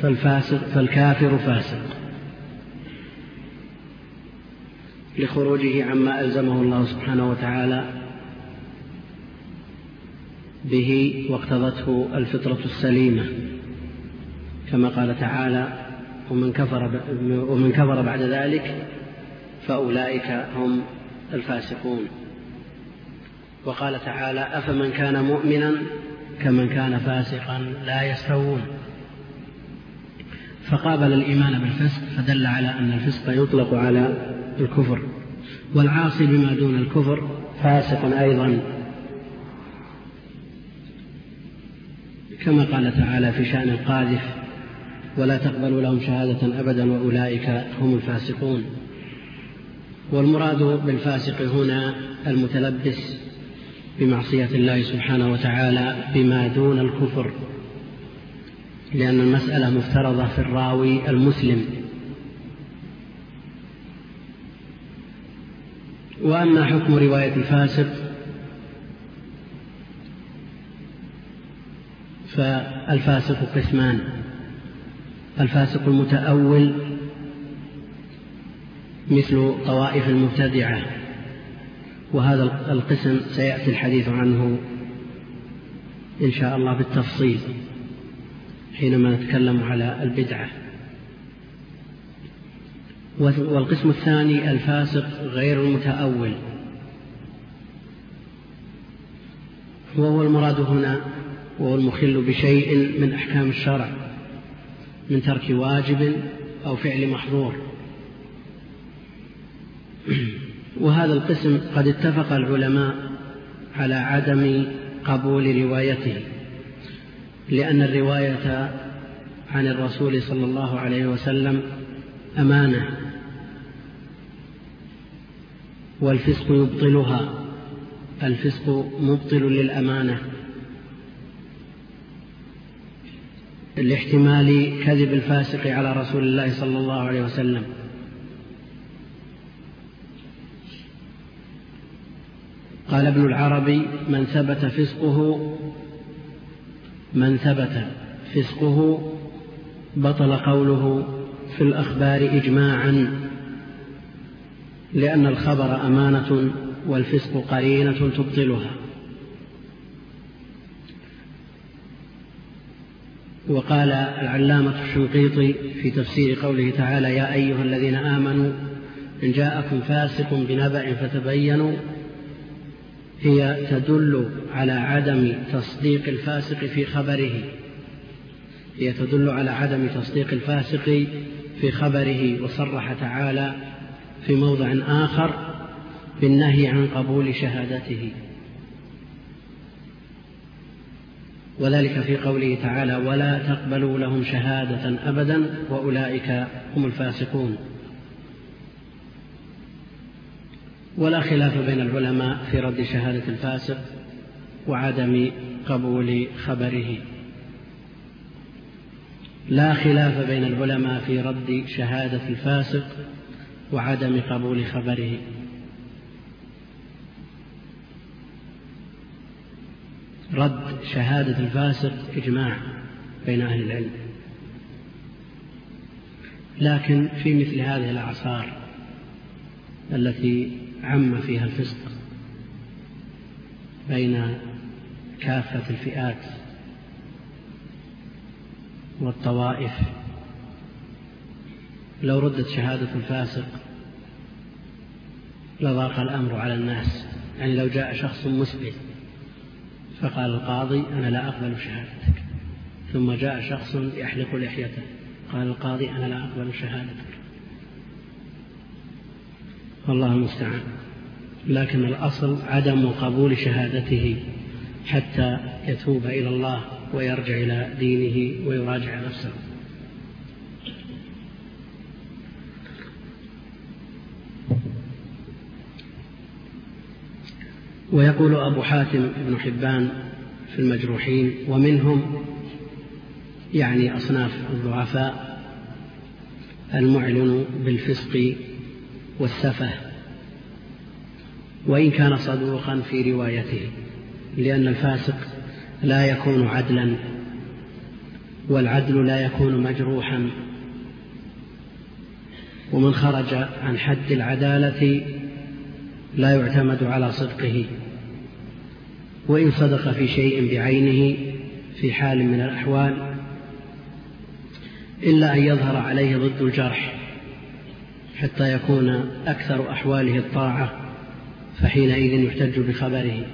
فالفاسق فالكافر فاسق. لخروجه عما ألزمه الله سبحانه وتعالى به واقتضته الفطرة السليمة. كما قال تعالى ومن كفر ومن كفر بعد ذلك فأولئك هم الفاسقون. وقال تعالى أفمن كان مؤمنا كمن كان فاسقا لا يستوون. فقابل الإيمان بالفسق فدل على أن الفسق يطلق على الكفر. والعاصي بما دون الكفر فاسق أيضا. كما قال تعالى في شأن القاذف ولا تقبلوا لهم شهادة أبدا وأولئك هم الفاسقون. والمراد بالفاسق هنا المتلبس بمعصية الله سبحانه وتعالى بما دون الكفر لأن المسألة مفترضة في الراوي المسلم. وأما حكم رواية الفاسق فالفاسق قسمان. الفاسق المتأول مثل طوائف المبتدعة. وهذا القسم سيأتي الحديث عنه إن شاء الله بالتفصيل حينما نتكلم على البدعة. والقسم الثاني الفاسق غير المتأول. وهو المراد هنا وهو المخل بشيء من أحكام الشرع من ترك واجب أو فعل محظور. (clears throat) وهذا القسم قد اتفق العلماء على عدم قبول روايته لأن الرواية عن الرسول صلى الله عليه وسلم أمانة والفسق يبطلها الفسق مبطل للأمانة لاحتمال كذب الفاسق على رسول الله صلى الله عليه وسلم. قال ابن العربي من ثبت فسقه من ثبت فسقه بطل قوله في الأخبار إجماعا لأن الخبر أمانة والفسق قرينة تبطلها. وقال العلامة الشنقيطي في تفسير قوله تعالى يا أيها الذين آمنوا إن جاءكم فاسق بنبأ فتبينوا هي تدل على عدم تصديق الفاسق في خبره. هي تدل على عدم تصديق الفاسق في خبره وصرح تعالى في موضع آخر بالنهي عن قبول شهادته. وذلك في قوله تعالى ولا تقبلوا لهم شهادة أبدا وأولئك هم الفاسقون. ولا خلاف بين العلماء في رد شهادة الفاسق وعدم قبول خبره. لا خلاف بين العلماء في رد شهادة الفاسق وعدم قبول خبره. رد شهادة الفاسق إجماع بين أهل العلم. لكن في مثل هذه الأعصار التي عم فيها الفسق بين كافة الفئات والطوائف. لو ردت شهادة الفاسق لضاق الأمر على الناس. يعني لو جاء شخص مسبل فقال القاضي أنا لا أقبل شهادتك. ثم جاء شخص يحلق لحيته قال القاضي أنا لا أقبل شهادتك. والله المستعان. لكن الأصل عدم قبول شهادته حتى يتوب إلى الله ويرجع إلى دينه ويراجع نفسه. ويقول أبو حاتم بن حبان في المجروحين ومنهم يعني أصناف الضعفاء المعلن بالفسق والسفه وإن كان صدوقا في روايته لأن الفاسق لا يكون عدلا والعدل لا يكون مجروحا. ومن خرج عن حد العدالة لا يعتمد على صدقه. وإن صدق في شيء بعينه في حال من الأحوال إلا أن يظهر عليه ضد الجرح. حتى يكون أكثر أحواله الطاعة فحينئذ يحتج بخبره.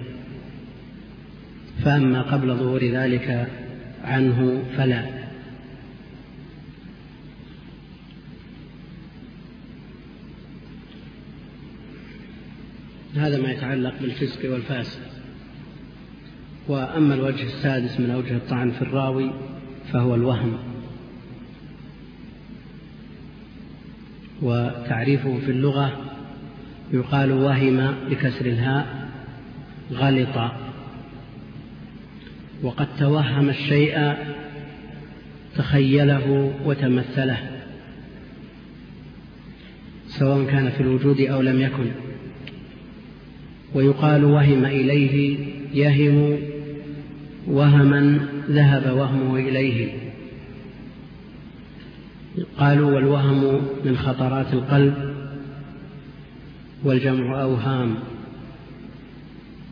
فأما قبل ظهور ذلك عنه فلا. هذا ما يتعلق بالفسق والفاسق. وأما الوجه السادس من أوجه الطعن في الراوي فهو الوهم. وتعريفه في اللغة يقال وهم بكسر الهاء غلط. وقد توهم الشيء تخيله وتمثله سواء كان في الوجود أو لم يكن. ويقال وهم إليه يهم وهما ذهب وهمه إليه. قالوا والوهم من خطرات القلب والجمع أوهام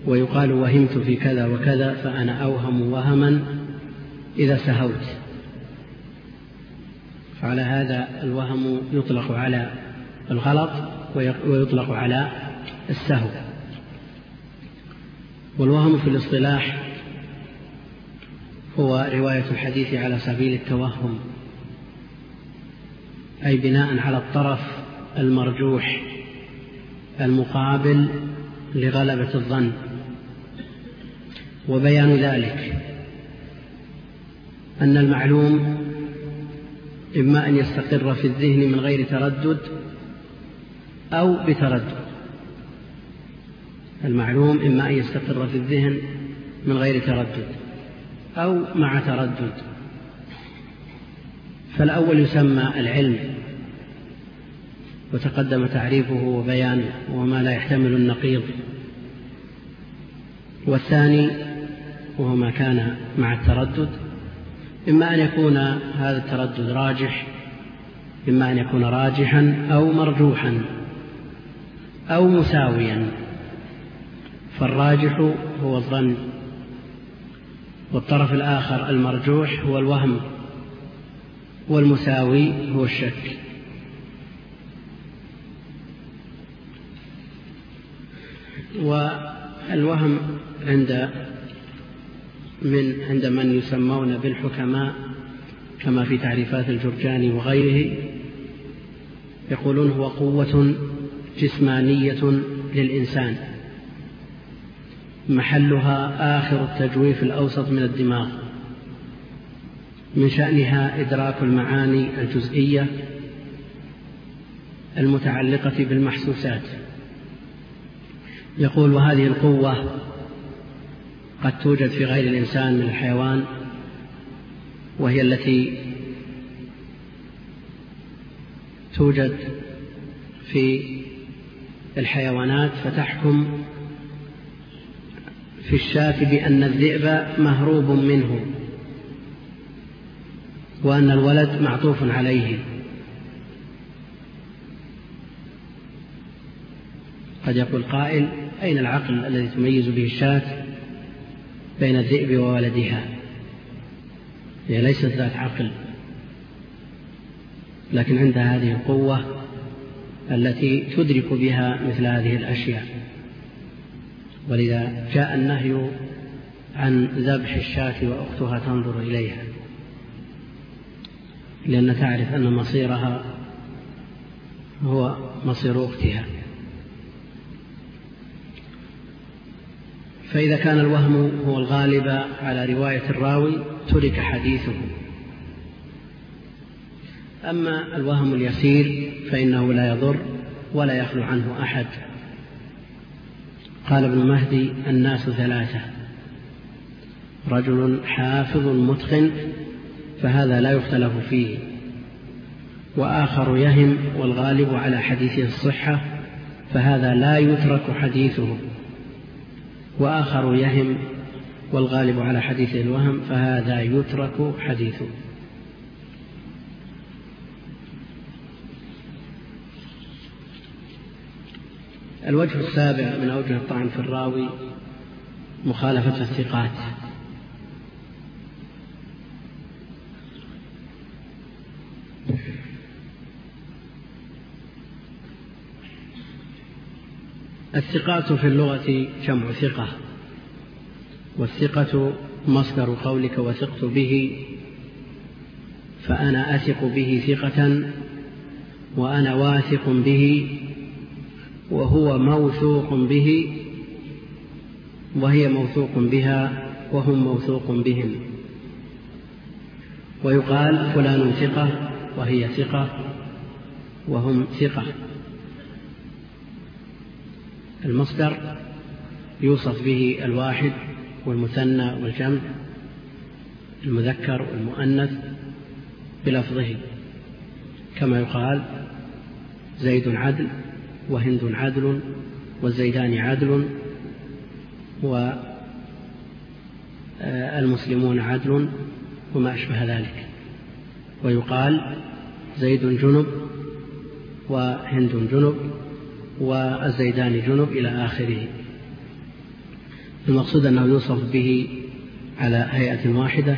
ويقال وهمت في كذا وكذا فأنا أوهم وهما إذا سهوت. فعلى هذا الوهم يطلق على الغلط ويطلق على السهو. والوهم في الاصطلاح هو رواية الحديث على سبيل التوهم. أي بناء على الطرف المرجوح المقابل لغلبة الظن. وبيان ذلك أن المعلوم إما أن يستقر في الذهن من غير تردد أو بتردد. المعلوم إما أن يستقر في الذهن من غير تردد أو مع تردد. فالأول يسمى العلم وتقدم تعريفه وبيانه وما لا يحتمل النقيض. والثاني وهو ما كان مع التردد إما أن يكون هذا التردد راجح إما أن يكون راجحا أو مرجوحا أو مساويا فالراجح هو الظن والطرف الآخر المرجوح هو الوهم. والمساوي هو الشك. والوهم عند من عند من يسمون بالحكماء كما في تعريفات الجرجاني وغيره يقولون هو قوة جسمانية للإنسان. محلها آخر التجويف الأوسط من الدماغ. من شأنها إدراك المعاني الجزئية المتعلقة بالمحسوسات. يقول وهذه القوة قد توجد في غير الإنسان من الحيوان وهي التي توجد في الحيوانات فتحكم في الشاة بأن الذئب مهروب منه. وأن الولد معطوف عليه. قد يقول قائل أين العقل الذي تميز به الشاة بين الذئب وولدها؟ هي ليست ذات عقل لكن عندها هذه القوة التي تدرك بها مثل هذه الأشياء. ولذا جاء النهي عن ذبح الشاة وأختها تنظر إليها. لأن تعرف أن مصيرها هو مصير أختها. فإذا كان الوهم هو الغالب على رواية الراوي ترك حديثه. أما الوهم اليسير فإنه لا يضر ولا يخلو عنه أحد. قال ابن مهدي الناس ثلاثة. رجل حافظ متقن فهذا لا يختلف فيه. وآخر يهم والغالب على حديثه الصحة فهذا لا يترك حديثه. وآخر يهم والغالب على حديثه الوهم فهذا يترك حديثه. الوجه السابع من أوجه الطعن في الراوي مخالفة الثقات. الثقات في اللغة جمع ثقة والثقة مصدر قولك وثقت به فأنا أثق به ثقة وأنا واثق به وهو موثوق به وهي موثوق بها وهم موثوق بهم. ويقال فلان ثقة وهي ثقة وهم ثقة. المصدر يوصف به الواحد والمثنى والجمع المذكر والمؤنث بلفظه. كما يقال زيد عدل وهند عدل والزيدان عدل والمسلمون عدل وما أشبه ذلك. ويقال زيد جنب وهند جنب والزيدان جنب إلى آخره. المقصود أنه يوصف به على هيئة واحدة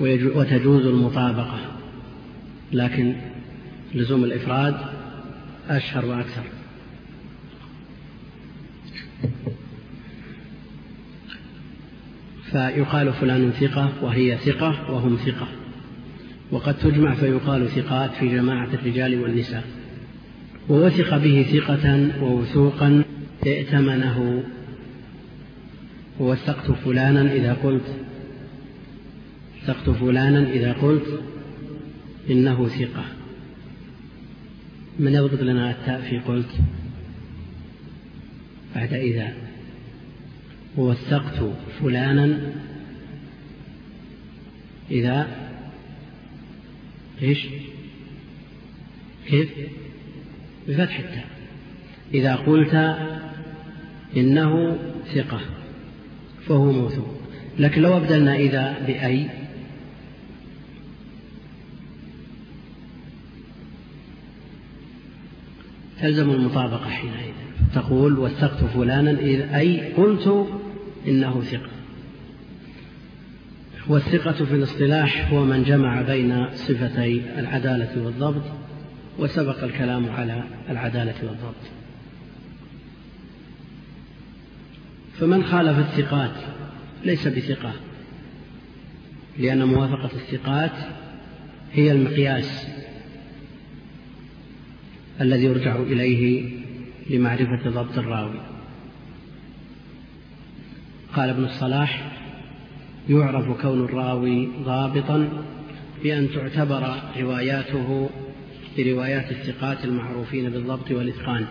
وتجوز المطابقة. لكن لزوم الإفراد أشهر وأكثر. فيقال فلان ثقة وهي ثقة وهم ثقة. وقد تجمع فيقال ثقات في جماعة الرجال والنساء. ووثق به ثقة ووثوقا ائتمنه. ووثقت فلانا إذا قلت. وثقت فلانا إذا قلت إنه ثقة. من يضبط لنا التاء في قلت؟ بعد إذا. ووثقت فلانا إذا. إيش؟ كيف؟ بفتح التاء. إذا قلت إنه ثقة فهو موثوق. لكن لو أبدلنا إذا بأي تلزم المطابقة حينئذ. تقول وثقت فلانا إذ أي قلت إنه ثقة. والثقة في الاصطلاح هو من جمع بين صفتي العدالة والضبط وسبق الكلام على العدالة والضبط. فمن خالف الثقات ليس بثقة لأن موافقة الثقات هي المقياس الذي يرجع إليه لمعرفة ضبط الراوي. قال ابن الصلاح يعرف كون الراوي ضابطا بأن تعتبر رواياته بروايات الثقات المعروفين بالضبط والإتقان.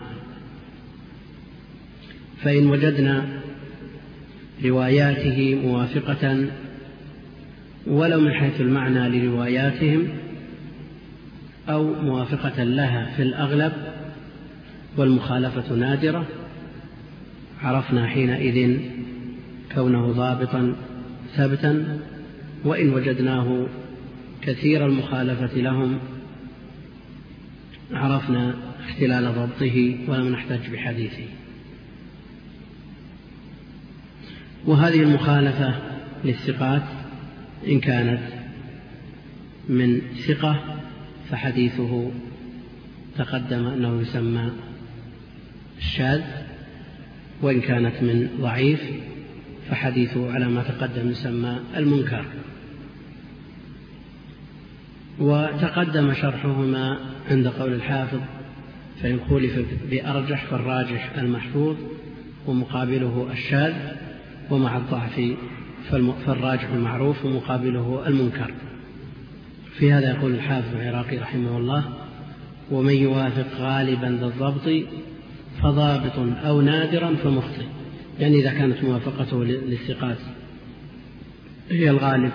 فإن وجدنا رواياته موافقة ولو من حيث المعنى لرواياتهم أو موافقة لها في الأغلب والمخالفة نادرة عرفنا حينئذ كونه ضابطا ثبتا وإن وجدناه كثير المخالفة لهم عرفنا اختلال ضبطه ولم نحتج بحديثه. وهذه المخالفة للثقات إن كانت من ثقة فحديثه تقدم أنه يسمى الشاذ وإن كانت من ضعيف فحديثه على ما تقدم يسمى المنكر. وتقدم شرحهما عند قول الحافظ فإن خولف بأرجح فالراجح المحفوظ ومقابله الشاذ ومع الضعف فالراجح المعروف ومقابله المنكر. في هذا يقول الحافظ العراقي رحمه الله ومن يوافق غالبا بالضبط فضابط أو نادرا فمخطئ. يعني إذا كانت موافقته للثقات هي الغالب.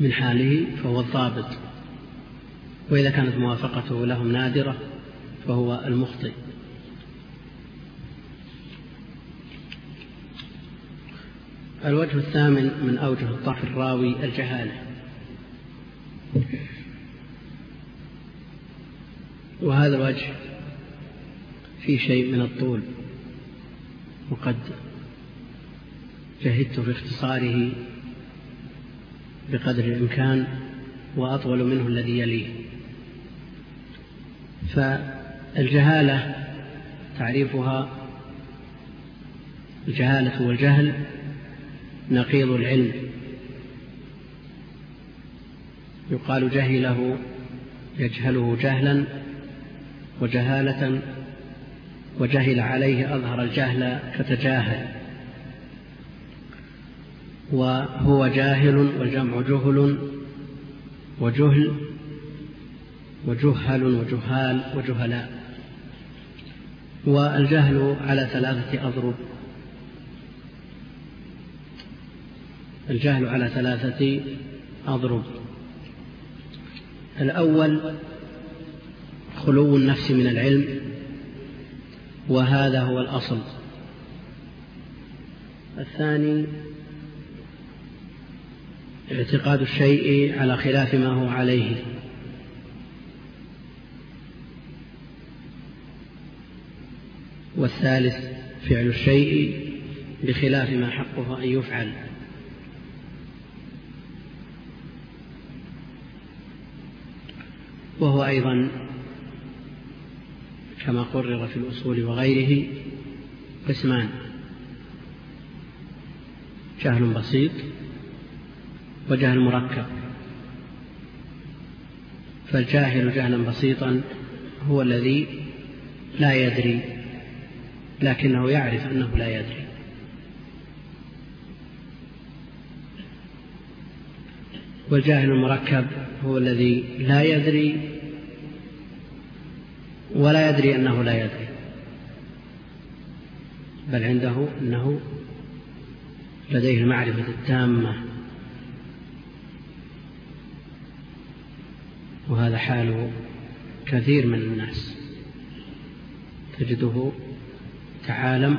من حاله فهو الضابط وإذا كانت موافقته لهم نادرة فهو المخطئ. الوجه الثامن من أوجه الضعف الراوي الجهالة. وهذا الوجه في شيء من الطول. وقد جهدت في اختصاره بقدر الإمكان وأطول منه الذي يليه. فالجهالة تعريفها الجهالة والجهل نقيض العلم. يقال جهله يجهله جهلا وجهالة وجهل عليه أظهر الجهل كتجاهل. وهو جاهل والجمع جهل وجهل وجهل وجهال وجهلاء والجهل على ثلاثة أضرب. الجهل على ثلاثة أضرب. الأول خلو النفس من العلم وهذا هو الأصل. الثاني اعتقاد الشيء على خلاف ما هو عليه. والثالث فعل الشيء بخلاف ما حقه أن يفعل. وهو أيضا كما قرر في الأصول وغيره قسمان. جهل بسيط وجهل مركب. فالجاهل جهلا بسيطا هو الذي لا يدري لكنه يعرف أنه لا يدري. والجاهل المركب هو الذي لا يدري ولا يدري أنه لا يدري. بل عنده أنه لديه المعرفة التامة. وهذا حال كثير من الناس. تجده تعالم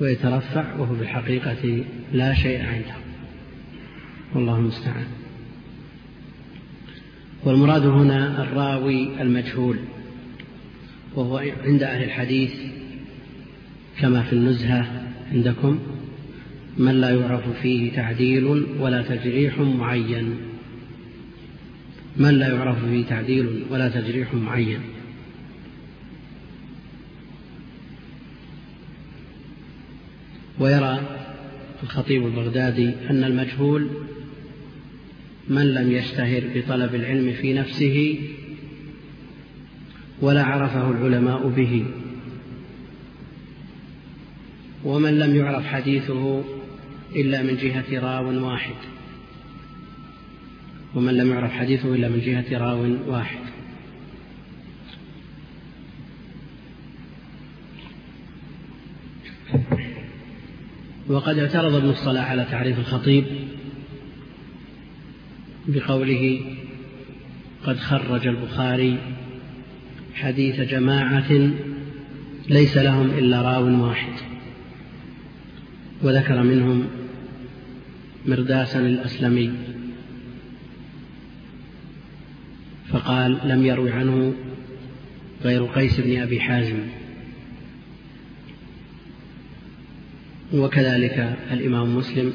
ويترفع وهو بالحقيقة لا شيء عنده. والله المستعان. والمراد هنا الراوي المجهول وهو عند أهل الحديث كما في النزهة عندكم من لا يعرف فيه تعديل ولا تجريح معين. من لا يعرف فيه تعديل ولا تجريح معين. ويرى الخطيب البغدادي أن المجهول من لم يشتهر بطلب العلم في نفسه ولا عرفه العلماء به. ومن لم يعرف حديثه إلا من جهة راو واحد. ومن لم يعرف حديثه إلا من جهة راو واحد. وقد اعترض ابن الصلاح على تعريف الخطيب بقوله قد خرج البخاري حديث جماعة ليس لهم إلا راو واحد وذكر منهم مرداسا الأسلمي. فقال لم يروي عنه غير قيس بن أبي حازم. وكذلك الإمام مسلم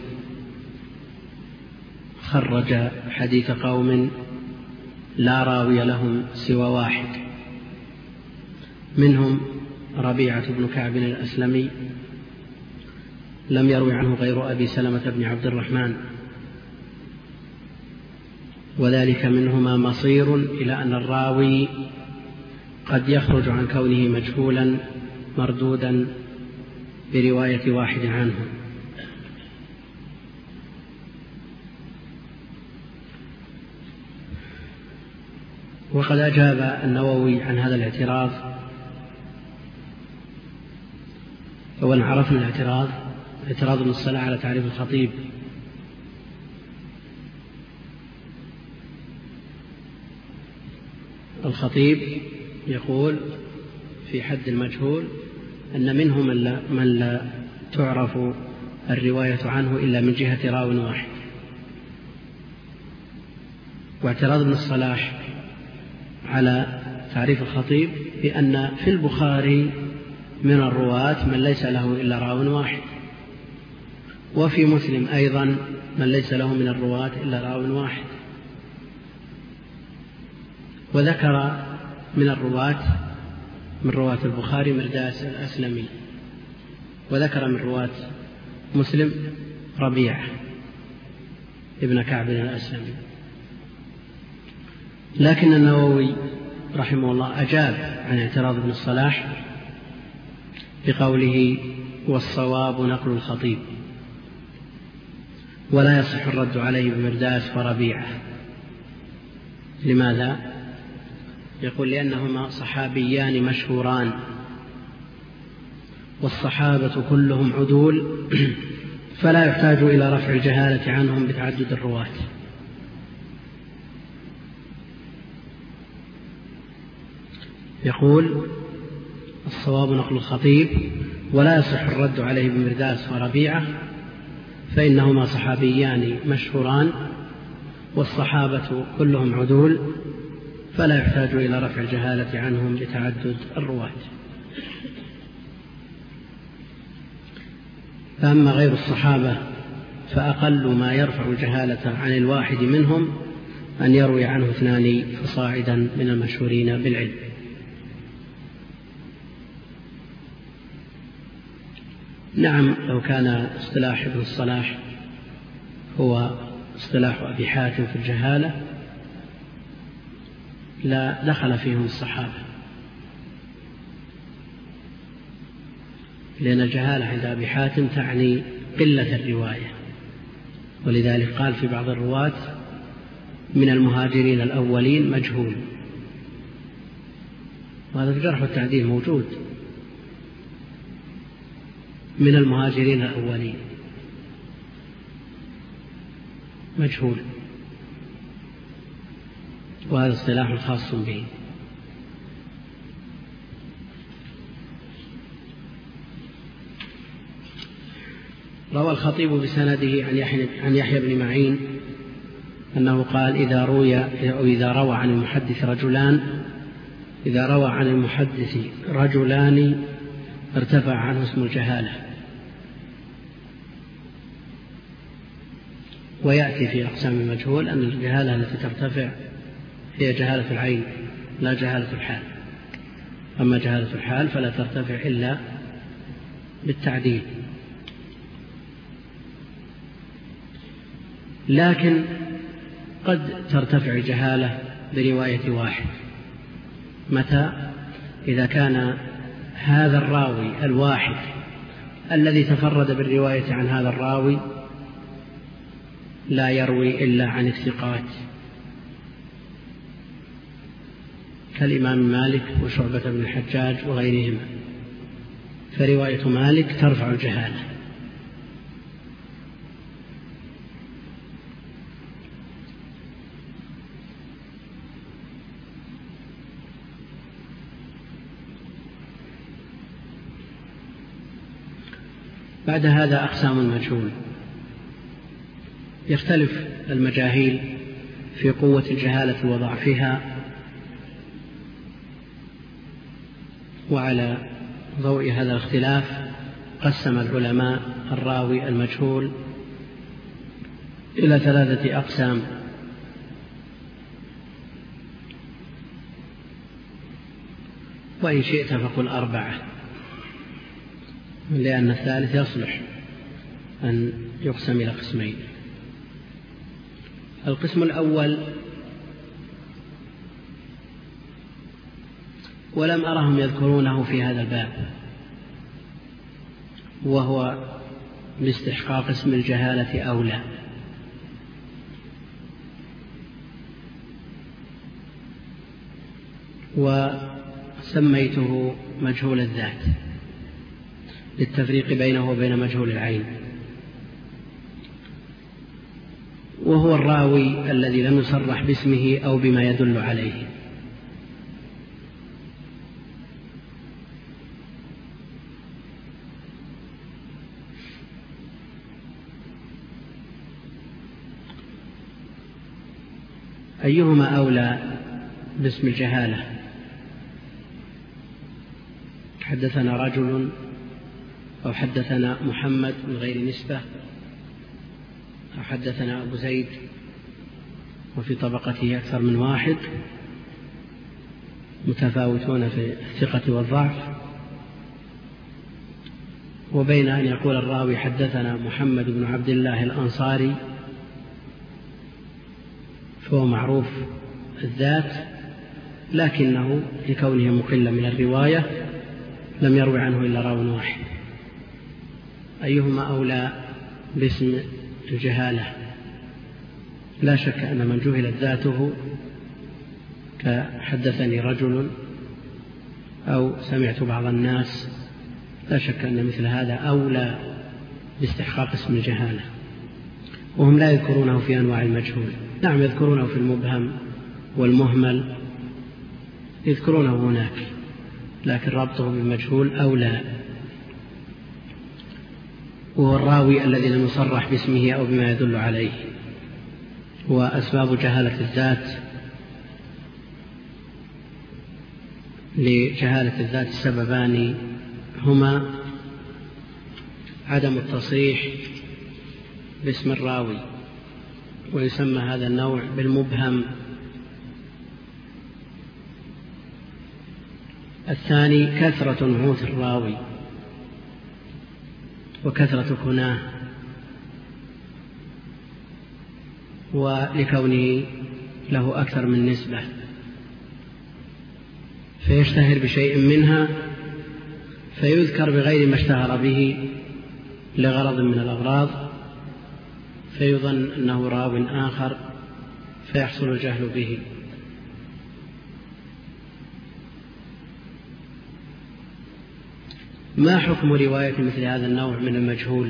خرج حديث قوم لا راوي لهم سوى واحد. منهم ربيعة بن كعب الأسلمي لم يروي عنه غير أبي سلمة بن عبد الرحمن. وذلك منهما مصير إلى أن الراوي قد يخرج عن كونه مجهولا مردودا برواية واحد عنه. وقد أجاب النووي عن هذا الاعتراض. أولا عرفنا الاعتراض اعتراض الصلاة على تعريف الخطيب. الخطيب يقول في حد المجهول أن منهم من لا, من لا تعرف الرواية عنه إلا من جهة راو واحد. واعتراض ابن الصلاح على تعريف الخطيب بأن في البخاري من الرواة من ليس له إلا راو واحد. وفي مسلم أيضا من ليس له من الرواة إلا راو واحد. وذكر من الرواة من رواة البخاري مرداس الأسلمي. وذكر من رواة مسلم ربيعة ابن كعب الأسلمي. لكن النووي رحمه الله أجاب عن اعتراض ابن الصلاح بقوله والصواب نقل الخطيب ولا يصح الرد عليه بمرداس وربيعة. لماذا؟ يقول لأنهما صحابيان مشهوران والصحابة كلهم عدول (clears throat) فلا يحتاج إلى رفع الجهالة عنهم بتعدد الرواة. يقول الصواب نقل الخطيب ولا يصح الرد عليه بمرداس وربيعة فإنهما صحابيان مشهوران والصحابة كلهم عدول فلا يحتاج إلى رفع الجهالة عنهم لتعدد الرواة. فأما غير الصحابة فأقل ما يرفع الجهالة عن الواحد منهم أن يروي عنه اثنان فصاعدا من المشهورين بالعلم. نعم لو كان اصطلاح ابن الصلاح هو اصطلاح أبي حاتم في الجهالة لا دخل فيهم الصحابة. لأن الجهالة عند أبي حاتم تعني قلة الرواية. ولذلك قال في بعض الرواة من المهاجرين الأولين مجهول. وهذا في جرح التعديل موجود. من المهاجرين الأولين مجهول. وهذا اصطلاح خاص به. روى الخطيب بسنده عن يحيى, بن معين أنه قال إذا روي أو إذا روى عن المحدث رجلان إذا روى عن المحدث رجلان ارتفع عنه اسم الجهالة. ويأتي في أقسام المجهول أن الجهالة التي ترتفع هي جهالة العين لا جهالة الحال. أما جهالة الحال فلا ترتفع إلا بالتعديل. لكن قد ترتفع الجهالة برواية واحد. متى؟ إذا كان هذا الراوي الواحد الذي تفرد بالرواية عن هذا الراوي لا يروي إلا عن الثقات. كالإمام مالك وشعبة بن الحجاج وغيرهما. فرواية مالك ترفع الجهالة. بعد هذا أقسام المجهول يختلف المجاهيل في قوة الجهالة وضعفها وعلى ضوء هذا الاختلاف قسم العلماء الراوي المجهول إلى ثلاثة أقسام. وإن شئت فقل أربعة لأن الثالث يصلح أن يقسم إلى قسمين. القسم الأول ولم أرهم يذكرونه في هذا الباب وهو لاستحقاق اسم الجهالة أولى وسميته مجهول الذات للتفريق بينه وبين مجهول العين. وهو الراوي الذي لم يصرح باسمه أو بما يدل عليه. أيهما أولى باسم الجهالة؟ حدثنا رجل أو حدثنا محمد من غير نسبة أو حدثنا أبو زيد وفي طبقته أكثر من واحد متفاوتون في الثقة والضعف. وبين أن يقول الراوي حدثنا محمد بن عبد الله الأنصاري فهو معروف الذات لكنه لكونه مقلا من الرواية لم يروي عنه إلا راو واحد. أيهما أولى باسم الجهالة؟ لا شك أن من جهلت ذاته كحدثني رجل أو سمعت بعض الناس لا شك أن مثل هذا أولى باستحقاق اسم الجهالة وهم لا يذكرونه في أنواع المجهول. نعم يذكرونه في المبهم والمهمل يذكرونه هناك لكن ربطه بالمجهول أولى وهو الراوي الذي لم يصرح باسمه أو بما يدل عليه. وأسباب جهالة الذات لجهالة الذات سببان هما عدم التصريح باسم الراوي. ويسمى هذا النوع بالمبهم. الثاني كثرة نعوت الراوي وكثرة كناه ولكونه له أكثر من نسبة. فيشتهر بشيء منها فيذكر بغير ما اشتهر به لغرض من الأغراض. فيظن أنه راو آخر فيحصل الجهل به. ما حكم رواية مثل هذا النوع من المجهول؟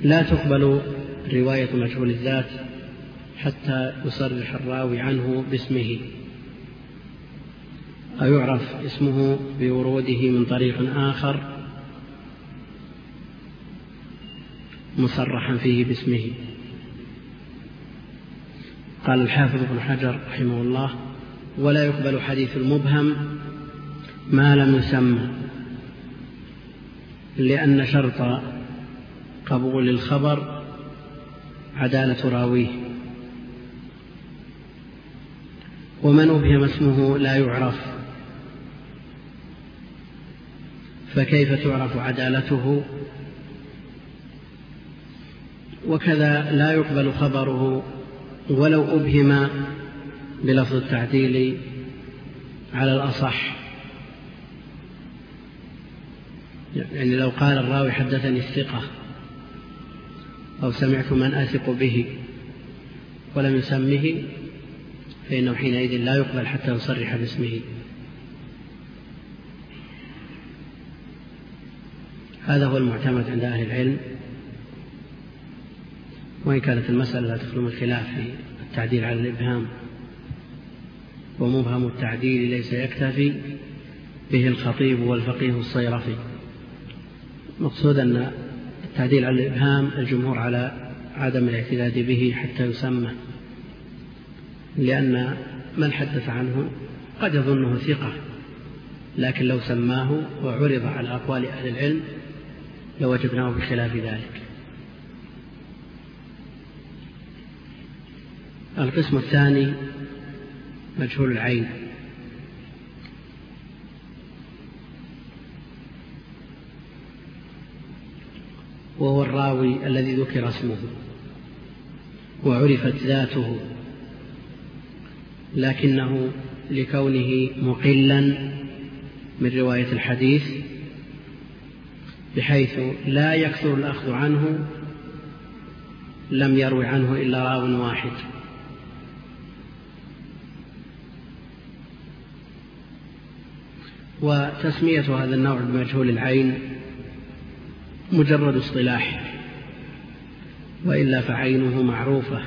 لا تقبل رواية مجهول الذات حتى يصرح الراوي عنه باسمه. أو يعرف اسمه بوروده من طريق آخر؟ مصرحا فيه باسمه. قال الحافظ ابن حجر رحمه الله ولا يقبل حديث المبهم ما لم يسمى لأن شرط قبول الخبر عدالة راويه. ومن أبهم اسمه لا يعرف فكيف تعرف عدالته؟ وكذا لا يقبل خبره ولو أبهم بلفظ التعديل على الأصح. يعني لو قال الراوي حدثني الثقة أو سمعت من أثق به ولم يسمه فإنه حينئذ لا يقبل حتى يصرح باسمه. هذا هو المعتمد عند أهل العلم. وإن كانت المسألة لا تخلو من خلاف في التعديل على الإبهام ومبهم التعديل ليس يكتفي به الخطيب والفقيه الصيرفي. مقصود أن التعديل على الإبهام الجمهور على عدم الاعتداد به حتى يسمى لأن من حدث عنه قد يظنه ثقة لكن لو سماه وعرض على أقوال أهل العلم لوجدناه بخلاف ذلك. القسم الثاني مجهول العين. وهو الراوي الذي ذكر اسمه وعرفت ذاته لكنه لكونه مقلا من رواية الحديث بحيث لا يكثر الأخذ عنه لم يروي عنه إلا راو واحد. وتسمية هذا النوع بمجهول العين مجرد اصطلاح وإلا فعينه معروفة.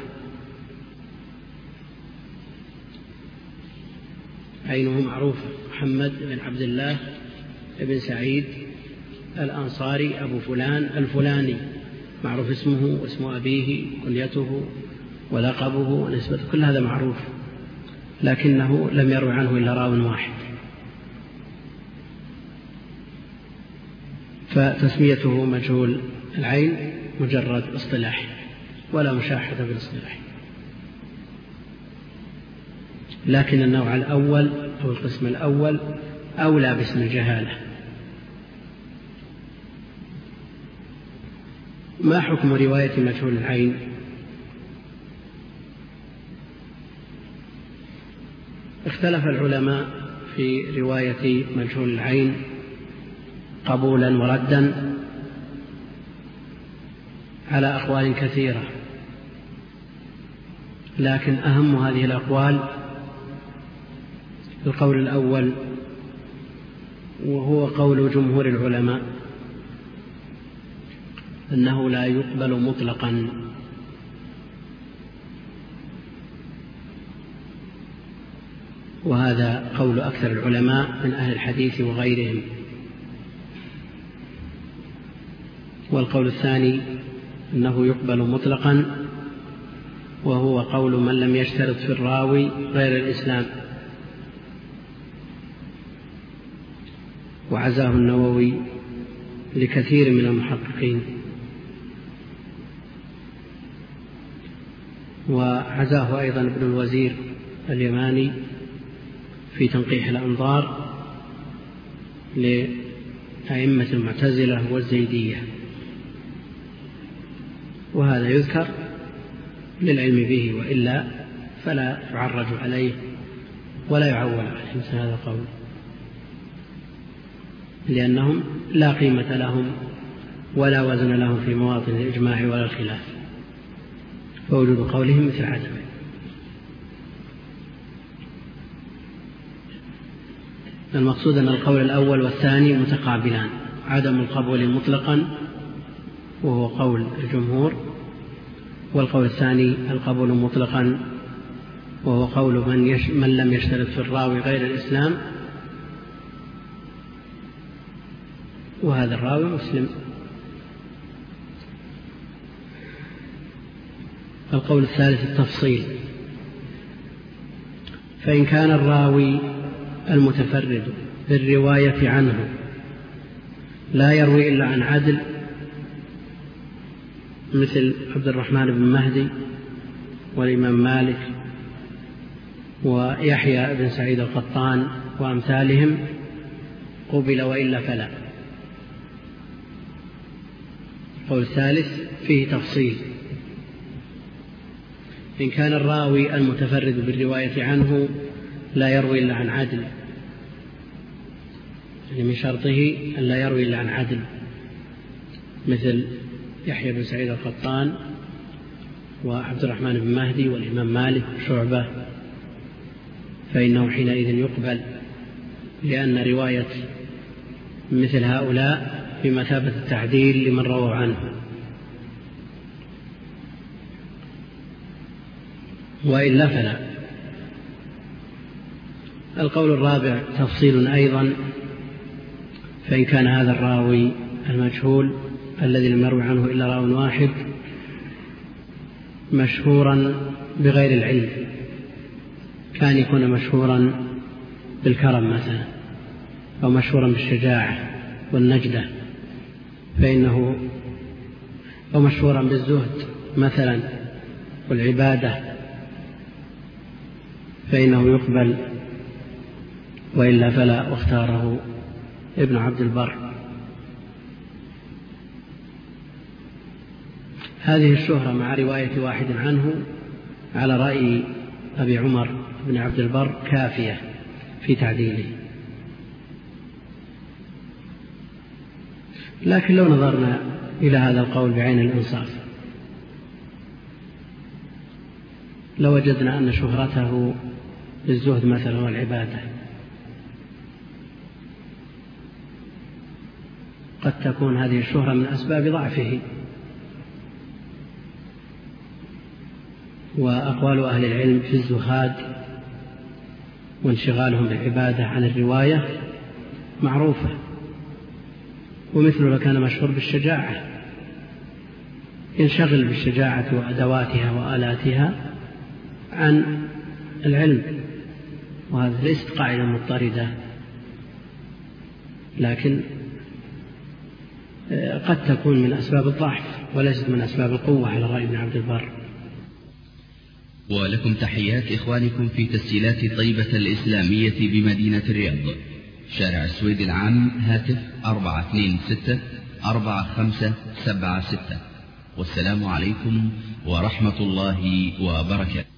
عينه معروفة. محمد بن عبد الله بن سعيد الأنصاري أبو فلان الفلاني. معروف اسمه واسم أبيه كليته ولقبه ونسبته كل هذا معروف لكنه لم يروي عنه إلا راو واحد. فتسميته مجهول العين مجرد اصطلاح ولا مشاحة بالاصطلاح. لكن النوع الأول أو القسم الأول أولى باسم الجهالة. ما حكم رواية مجهول العين؟ اختلف العلماء في رواية مجهول العين قبولا وردا على أقوال كثيرة. لكن أهم هذه الأقوال القول الأول وهو قول جمهور العلماء أنه لا يقبل مطلقا. وهذا قول أكثر العلماء من أهل الحديث وغيرهم. والقول الثاني أنه يقبل مطلقا وهو قول من لم يشترط في الراوي غير الإسلام. وعزاه النووي لكثير من المحققين. وعزاه أيضا ابن الوزير اليماني في تنقيح الأنظار لأئمة المعتزلة والزيدية. وهذا يذكر للعلم به وإلا فلا يعرج عليه ولا يعول عليه. مثل هذا القول. لأنهم لا قيمة لهم ولا وزن لهم في مواطن الإجماع ولا الخلاف. فوجود قولهم مثل عدمه المقصود أن القول الأول والثاني متقابلان. عدم القبول مطلقا وهو قول الجمهور والقول الثاني القبول مطلقا وهو قول من, يش من لم يشترط في الراوي غير الإسلام. وهذا الراوي مسلم. القول الثالث التفصيل. فإن كان الراوي المتفرد بالرواية عنه لا يروي إلا عن عدل مثل عبد الرحمن بن مهدي والإمام مالك ويحيى بن سعيد القطان وأمثالهم قبل وإلا فلا. القول الثالث فيه تفصيل. إن كان الراوي المتفرد بالرواية عنه لا يروي إلا عن عدل. يعني من شرطه أن لا يروي إلا عن عدل. مثل يحيى بن سعيد القطان وعبد الرحمن بن مهدي والإمام مالك وشعبة فإنه حينئذ يقبل لأن رواية مثل هؤلاء بمثابة التعديل لمن رووا عنه. وإلا فلا القول الرابع تفصيل أيضا فإن كان هذا الراوي المجهول الذي لم يروي عنه إلا راو واحد مشهورا بغير العلم. كان يكون مشهورا بالكرم مثلا أو مشهورا بالشجاعة والنجدة فإنه أو مشهورا بالزهد مثلا والعبادة فإنه يقبل وإلا فلا واختاره ابن عبد البر. هذه الشهرة مع رواية واحد عنه على رأي أبي عمر بن عبد البر كافية في تعديله. لكن لو نظرنا إلى هذا القول بعين الإنصاف لوجدنا أن شهرته بالزهد مثلا والعبادة قد تكون هذه الشهرة من أسباب ضعفه. وأقوال أهل العلم في الزهاد وانشغالهم بالعبادة عن الرواية معروفة. ومثله لكان مشهور بالشجاعة ينشغل بالشجاعة وأدواتها وآلاتها عن العلم. وهذا ليست قاعدة مضطردة لكن قد تكون من أسباب الضعف وليست من أسباب القوة على رأي ابن عبد البر. ولكم تحيات إخوانكم في تسجيلات طيبة الإسلامية بمدينة الرياض. شارع السويد العام هاتف أربعة اثنين ستة أربعة خمسة سبعة ستة. والسلام عليكم ورحمة الله وبركاته.